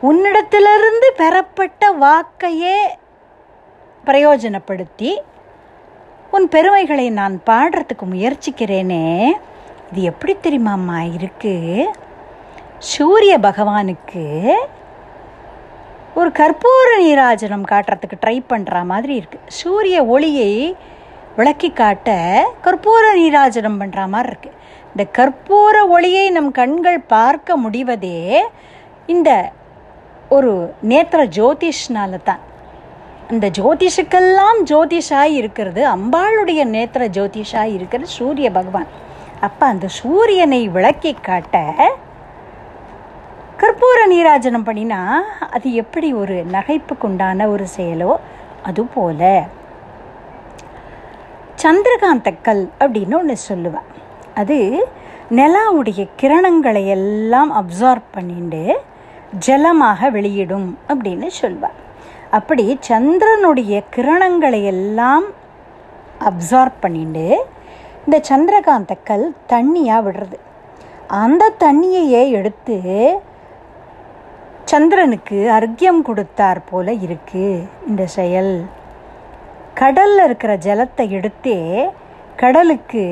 உன்னிடத்திலிருந்து பெறப்பட்ட வாக்கையே பிரயோஜனப்படுத்தி உன் பெருமைகளை நான் பாடுறதுக்கு முயற்சிக்கிறேனே. இது எப்படி தெரியுமாம்மா இருக்குது சூரிய பகவானுக்கு ஒரு கற்பூர நீராஜனம் காட்டுறதுக்கு ட்ரை பண்ணுற மாதிரி இருக்குது சூரிய ஒளியை விளக்கி காட்ட கற்பூர நீராஜனம் பண்ணுற மாதிரி இருக்குது இந்த கற்பூர ஒளியை நம் கண்கள் பார்க்க முடிவதே இந்த ஒரு நேத்திர ஜோதிஷ்னால தான். அந்த ஜோதிஷுக்கெல்லாம் ஜோதிஷாக இருக்கிறது அம்பாளுடைய நேத்திர ஜோதிஷாக இருக்கிறது சூரிய பகவான். அப்போ அந்த சூரியனை விளக்கி காட்ட கற்பூர நீராஜனம் பண்ணினா அது எப்படி ஒரு நகைப்புக்குண்டான ஒரு செயலோ? அதுபோல. சந்திரகாந்தக்கல் அப்படின்னு ஒன்று சொல்லுவேன் அது நிலாவுடைய கிரணங்களை எல்லாம் அப்சார்ப் பண்ணிட்டு ஜலமாக வெளியிடும் அப்படின்னு சொல்லுவேன் அப்படி சந்திரனுடைய கிரணங்களை எல்லாம் அப்சார்ப் பண்ணிட்டு இந்த சந்திரகாந்தக்கல் தண்ணியாக விடுறது. அந்த தண்ணியையே எடுத்து சந்திரனுக்கு அர்க்கியம் கொடுத்தார் போல இருக்கு இந்த செயல். கடலில் இருக்கிற ஜலத்தை எடுத்தே கடலுக்கு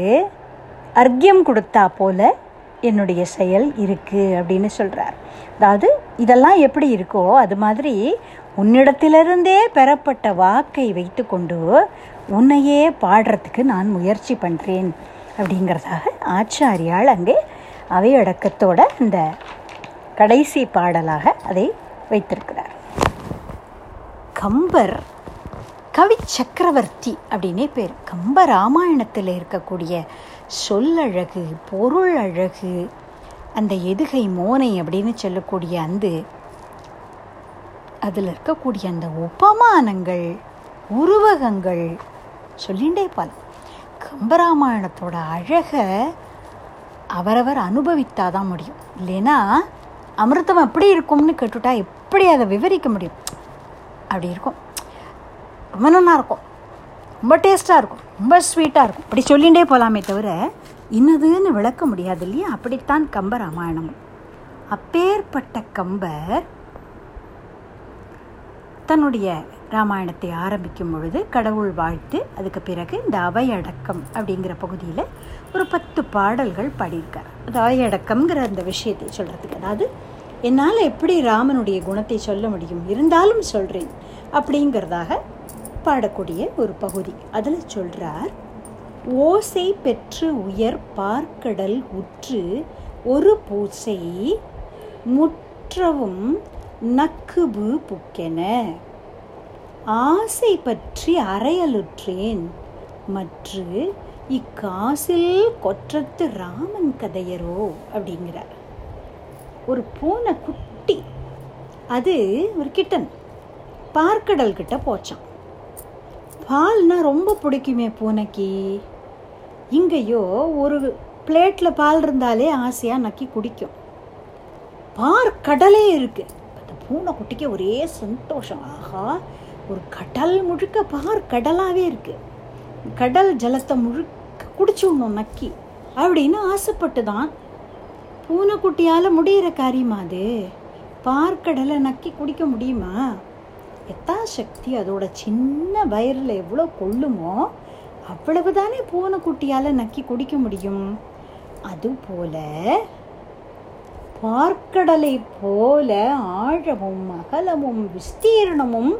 அர்க்கியம் கொடுத்தா போல என்னுடைய செயல் இருக்குது அப்படின்னு சொல்கிறார் அதாவது இதெல்லாம் எப்படி இருக்கோ அது மாதிரி உன்னிடத்திலிருந்தே பெறப்பட்ட வாக்கை வைத்துக்கொண்டு உன்னையே பாடுறதுக்கு நான் முயற்சி பண்ணுறேன் அப்படிங்கிறதாக ஆச்சாரியால் அங்கே அவையடக்கத்தோட அந்த கடைசி பாடலாக அதை வைத்திருக்கிறார். கம்பர் கவி சக்கரவர்த்தி அப்படின்னே பேர். கம்ப ராமாயணத்தில் இருக்கக்கூடிய சொல்லழகு பொருள் அழகு அந்த எதுகை மோனை அப்படின்னு சொல்லக்கூடிய அந்த அதில் இருக்கக்கூடிய அந்த உபமானங்கள் உருவகங்கள் சொல்லிண்டே போகலாம் கம்பராமாயணத்தோட அழகை அவரவர் அனுபவித்தாதான் முடியும். இல்லைன்னா அமிர்தம் எப்படி இருக்கும்னு கேட்டுட்டா எப்படி அதை விவரிக்க முடியும்? அப்படி இருக்கும். ரொம்ப நல்லா இருக்கும். ரொம்ப டேஸ்ட்டாக இருக்கும். ரொம்ப ஸ்வீட்டாக இருக்கும். அப்படி சொல்லிகிட்டே போகலாமே தவிர இன்னதுன்னு விளக்க முடியாது இல்லையா? அப்படித்தான் கம்ப ராமாயணம். அப்பேற்பட்ட கம்பர் தன்னுடைய ராமாயணத்தை ஆரம்பிக்கும் பொழுது கடவுள் வாழ்த்து அதுக்கு பிறகு இந்த அவையடக்கம் அப்படிங்கிற பகுதியில் ஒரு பத்து பாடல்கள் பாடியிருக்கார். அது அவையடக்கம்ங்கிற அந்த விஷயத்தை சொல்கிறதுக்கு அதாவது என்னால் எப்படி ராமனுடைய குணத்தை சொல்ல முடியும் இருந்தாலும் சொல்கிறேன் அப்படிங்கிறதாக பாடக்கூடிய ஒரு பகுதி. அதில் சொல்கிறார் ஓசை பெற்று உயர் பார்க்கடல் உற்று ஒரு பூசை முற்றவும் நக்குபு புக்கென. ஆசை பற்றி அறையலுற்றேன். மற்று இக்காசில் கொற்றத்து ராமன் கதையரோ? அப்படிங்கிறார். ஒரு பூனை குட்டி. அது ஒரு கிட்டன். பார்க்கடல் கிட்ட போச்சான் பால்னா ரொம்ப பிடிக்குமே பூனைக்கு. இங்கேயோ ஒரு பிளேட்டில் பால் இருந்தாலே ஆசையாக நக்கி குடிக்கும். பார் கடலே அந்த பூனை குட்டிக்கு ஒரே சந்தோஷம். ஆஹா ஒரு கடல் முழுக்க பார் கடலாகவே இருக்குது கடல் ஜலத்தை முழுக்க குடிச்சுடணும் நக்கி அப்படின்னு ஆசைப்பட்டு தான் பூனைக்குட்டியால் முடிகிற காரியமா அது? பார்க்கடலை நக்கி குடிக்க முடியுமா? எத்தா சக்தி அதோட சின்ன வயரில் எவ்வளோ கொள்ளுமோ அவ்வளவு தானே பூனைக்குட்டியால் நக்கி குடிக்க முடியும். அதுபோல பார்க்கடலை போல ஆழமும் அகலமும் விஸ்தீரணமும்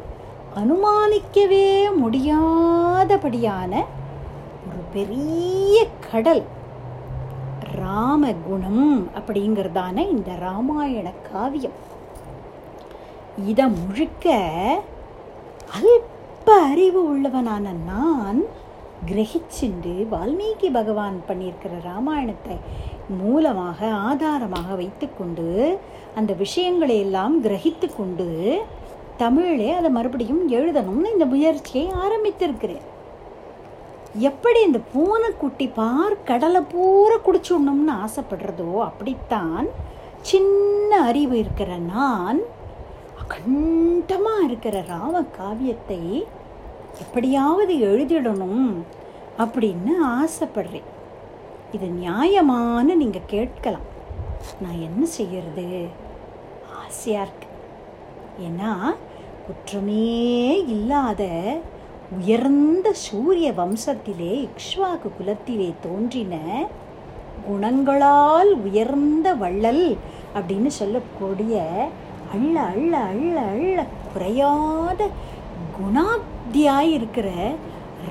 அனுமானிக்கவே முடியாதபடியான ஒரு பெரிய கடல். ராமகுணம் அப்படிங்கிறதான இந்த ராமாயண காவியம். இதை முழுக்க அல்ப அறிவு உள்ளவனான நான் கிரகிச்சுண்டு வால்மீகி பகவான் பண்ணியிருக்கிற ராமாயணத்தை மூலமாக ஆதாரமாக வைத்துக்கொண்டு அந்த விஷயங்களை எல்லாம் கிரகித்து கொண்டு தமிழே அதை மறுபடியும் எழுதணும்னு இந்த முயற்சியை ஆரம்பித்திருக்கிறேன். எப்படி இந்த பூனைக்குட்டி பார் கடலை பூரா குடிச்சுடணும்னு ஆசைப்படுறதோ அப்படித்தான் சின்ன அறிவு இருக்கிற நான் அகண்டமாக இருக்கிற ராம காவியத்தை எப்படியாவது எழுதிடணும் அப்படின்னு ஆசைப்படுறேன். இது நியாயமானு நீங்கள் கேட்கலாம். நான் என்ன செய்யறது? ஆசையாக இருக்கு ஏன்னா குற்றமே இல்லாத உயர்ந்த சூரிய வம்சத்திலே இக்ஷ்வாக்கு குலத்திலே தோன்றின குணங்களால் உயர்ந்த வள்ளல் அப்படின்னு சொல்லக்கூடிய அள்ள அள்ள அள்ள அள்ள குறையாத குணாப்தியாய் இருக்கிற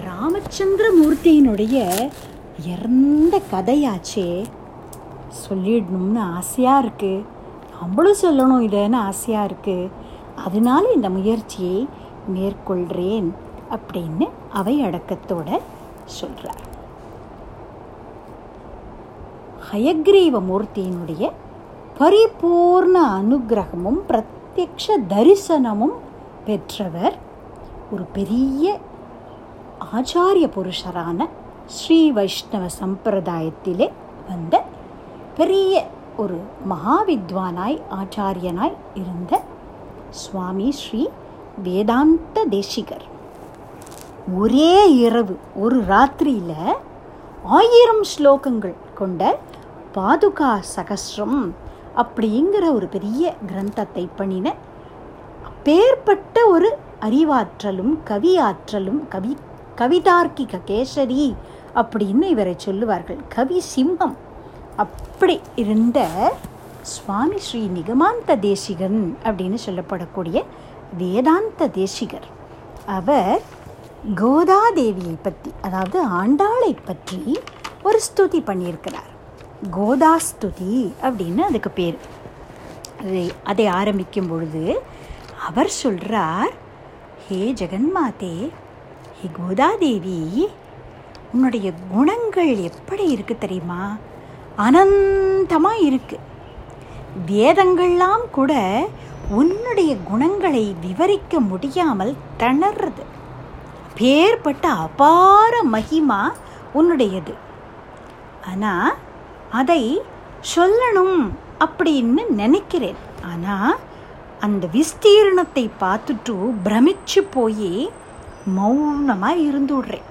ராமச்சந்திர மூர்த்தியினுடைய உயர்ந்த கதையாச்சே. சொல்லிடணும்னு ஆசையாக இருக்குது நம்மளும் சொல்லணும் இல்லைன்னு ஆசையாக இருக்குது அதனால இந்த முயற்சியை மேற்கொள்கிறேன் அப்படின்னு அவை அடக்கத்தோட சொல்கிறார் ஹயக்ரீவ மூர்த்தியினுடைய பரிபூர்ண அனுகிரகமும் பிரத்யக்ஷ தரிசனமும் பெற்றவர் ஒரு பெரிய ஆச்சாரிய புருஷரான ஸ்ரீ வைஷ்ணவ சம்பிரதாயத்திலே வந்த பெரிய ஒரு மகாவித்வானாய் ஆச்சாரியனாய் இருந்த சுவாமி ஸ்ரீ வேதாந்த தேசிகர். ஒரே இரவு ஒரு ராத்திரியில் ஆயிரம் ஸ்லோகங்கள் கொண்ட பாதுகா சகசிரம் அப்படிங்கிற ஒரு பெரிய கிரந்தத்தை பண்ணின அப்பேற்பட்ட ஒரு அறிவாற்றலும் கவியாற்றலும் கவி கவிதார்க்கிக கேசரி அப்படின்னு இவரை சொல்லுவார்கள். கவி சிம்மம் அப்படி இருந்த சுவாமி ஸ்ரீ நிகமாந்த தேசிகன் அப்படின்னு சொல்லப்படக்கூடிய வேதாந்த தேசிகர். அவர் கோதாதேவியை பற்றி அதாவது ஆண்டாளை பற்றி ஒரு ஸ்துதி பண்ணியிருக்கிறார். கோதா ஸ்துதி அப்படின்னு அதுக்கு பேர். அதை அதை ஆரம்பிக்கும் பொழுது அவர் சொல்கிறார் ஹே ஜெகன்மாதே ஹே கோதாதேவி உன்னுடைய குணங்கள் எப்படி இருக்குது தெரியுமா? அனந்தமாக இருக்குது வேதங்கள்லாம் கூட உன்னுடைய குணங்களை விவரிக்க முடியாமல் திணறது. பேர்பட்ட அபார மகிமா உன்னுடையது. ஆனால் அதை சொல்லணும் அப்படின்னு நினைக்கிறேன். ஆனால் அந்த விஸ்தீர்ணத்தை பார்த்துட்டு பிரமிச்சு போய் மௌனமாக இருந்து விடுறேன்.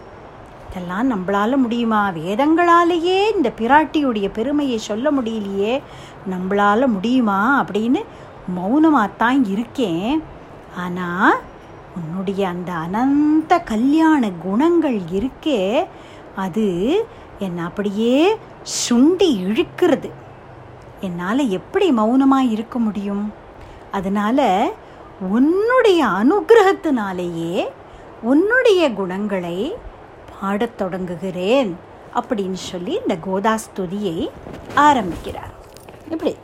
இதெல்லாம் நம்மளால முடியுமா? வேதங்களாலேயே இந்த பிராட்டியுடைய பெருமையை சொல்ல முடியலையே? நம்மளால முடியுமா அப்படின்னு மௌனமாக தான் இருக்கேன். ஆனால் உன்னுடைய அந்த அனந்த கல்யாண குணங்கள் இருக்கே அது என்னை அப்படியே சுண்டி இழுக்கிறது. என்னால் எப்படி மௌனமாக இருக்க முடியும்? அதனால் உன்னுடைய அனுகிரகத்தினாலேயே உன்னுடைய குணங்களை பாடத் தொடங்குகிறேன் அப்படின்னு சொல்லி இந்த கோதாஸ்துதியை ஆரம்பிக்கிறார். இப்படி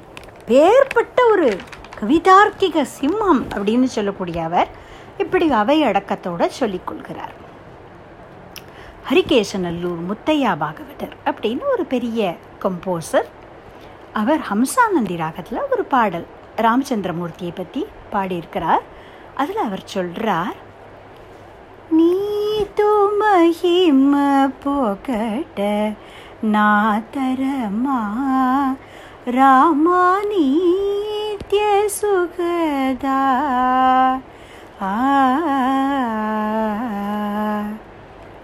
வேறுபட்ட ஒரு கவிதார்க்கிக சிம்மம் அப்படின்னு சொல்லக்கூடிய அவர் இப்படி அவை அடக்கத்தோடு சொல்லிக்கொள்கிறார் ஹரிகேசநல்லூர் முத்தையா பாகவதர் அப்படின்னு ஒரு பெரிய கம்போசர் அவர் ஹம்சானந்தி ராகத்தில் ஒரு பாடல் ராமச்சந்திரமூர்த்தியை பற்றி பாடியிருக்கிறார். அதில் அவர் சொல்கிறார் நீ தோ மகிம போகட்ட நான் தரமா रामानीत्यसुखदा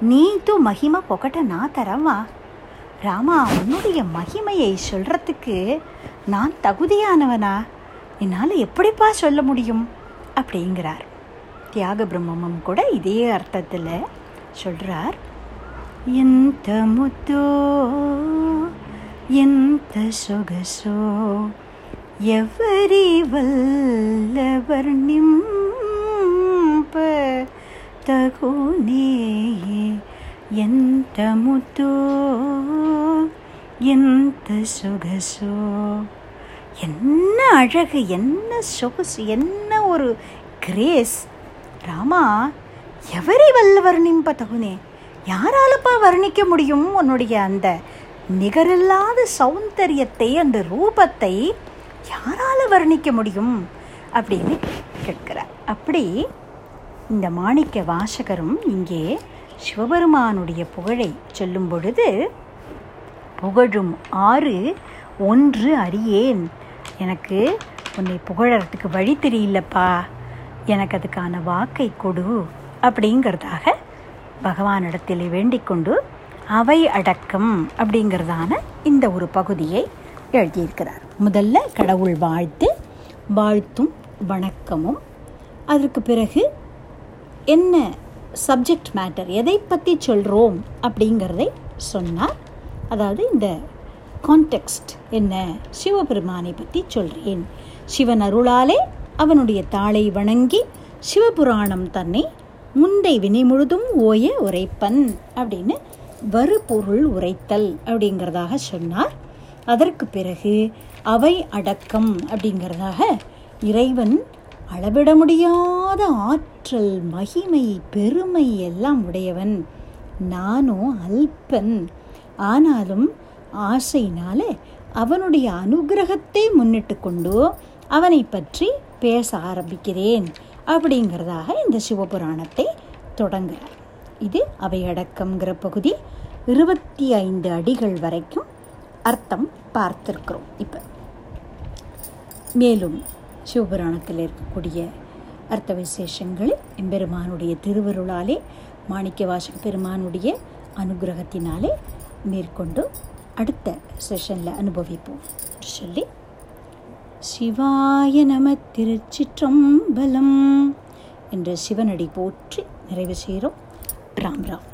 நீது மகிமை புகட்ட நான் தரவா? ராமா உன்னுடைய மகிமையை சொல்கிறதுக்கு நான் தகுதியானவனா? என்னால் எப்படிப்பா சொல்ல முடியும்? அப்படிங்கிறார். தியாக பிரம்மமும் கூட இதே அர்த்தத்தில் சொல்கிறார் எந்த முத்தோ ఎంత సొగసో ఎవరి వల్లవర్ నింప తగునే எந்த ముతో எந்த సొగసో என்ன அழகு என்ன சொகுசு என்ன ஒரு கிரேஸ்? ராமா எவரி வல்ல வர்ணிம்பா தகுனே? யாராலப்பா வர்ணிக்க முடியும் உன்னுடைய அந்த நிகரில்லாத சௌந்தரியத்தை அந்த ரூபத்தை யாரால வர்ணிக்க முடியும் அப்படின்னு கேட்கிறார். அப்படி இந்த மாணிக்க வாசகரும் இங்கே சிவபெருமானுடைய புகழை சொல்லும் பொழுது புகழும் ஆறு ஒன்று அறியேன். எனக்கு உன்னை புகழறதுக்கு வழி தெரியலப்பா. எனக்கு அதுக்கான வாக்கை கொடு. அப்படிங்கிறதாக பகவானிடத்தில் வேண்டிக் கொண்டு அவை அடக்கம் அப்படிங்கிறதான இந்த ஒரு பகுதியை எழுதியிருக்கிறார். முதல்ல கடவுள் வாழ்த்து வாழ்த்தும் வணக்கமும். அதற்கு பிறகு என்ன சப்ஜெக்ட் மேட்டர் எதை பற்றி சொல்கிறோம் அப்படிங்கிறதை சொன்னார். அதாவது இந்த கான்டெக்ஸ்ட் என்ன சிவபெருமானை பற்றி சொல்கிறேன் சிவன் அருளாலே அவனுடைய தாளை வணங்கி சிவபுராணம் தன்னை முந்தை வினை முழுதும் ஓய உரைப்பன் அப்படின்னு வருபொருள் உரைத்தல் அப்படிங்கிறதாக சொன்னார். அதற்கு பிறகு அவை அடக்கம் அப்படிங்கிறதாக இறைவன் அளவிட முடியாத ஆற்றல் மகிமை பெருமை எல்லாம் உடையவன். நானும் அல்பன். ஆனாலும் ஆசையினால அவனுடைய அனுகிரகத்தை முன்னிட்டு கொண்டு அவனை பற்றி பேச ஆரம்பிக்கிறேன் அப்படிங்கிறதாக இந்த சிவபுராணத்தை தொடங்குகிறார். இது அவையடக்கம்ங்கிற பகுதி. இருபத்தி ஐந்து அடிகள் வரைக்கும் அர்த்தம் பார்த்துருக்குறோம் இப்போ. மேலும் சிவபுராணத்தில் இருக்கக்கூடிய அர்த்த விசேஷங்களில் எம்பெருமானுடைய திருவருளாலே மாணிக்க வாசக பெருமானுடைய அனுகிரகத்தினாலே மேற்கொண்டு அடுத்த செஷனில் அனுபவிப்போம். சொல்லி சிவாய நம திருச்சிற்றம்பலம் என்ற சிவனடி போற்றி நிறைவு செய்கிறோம். ராம் ராம்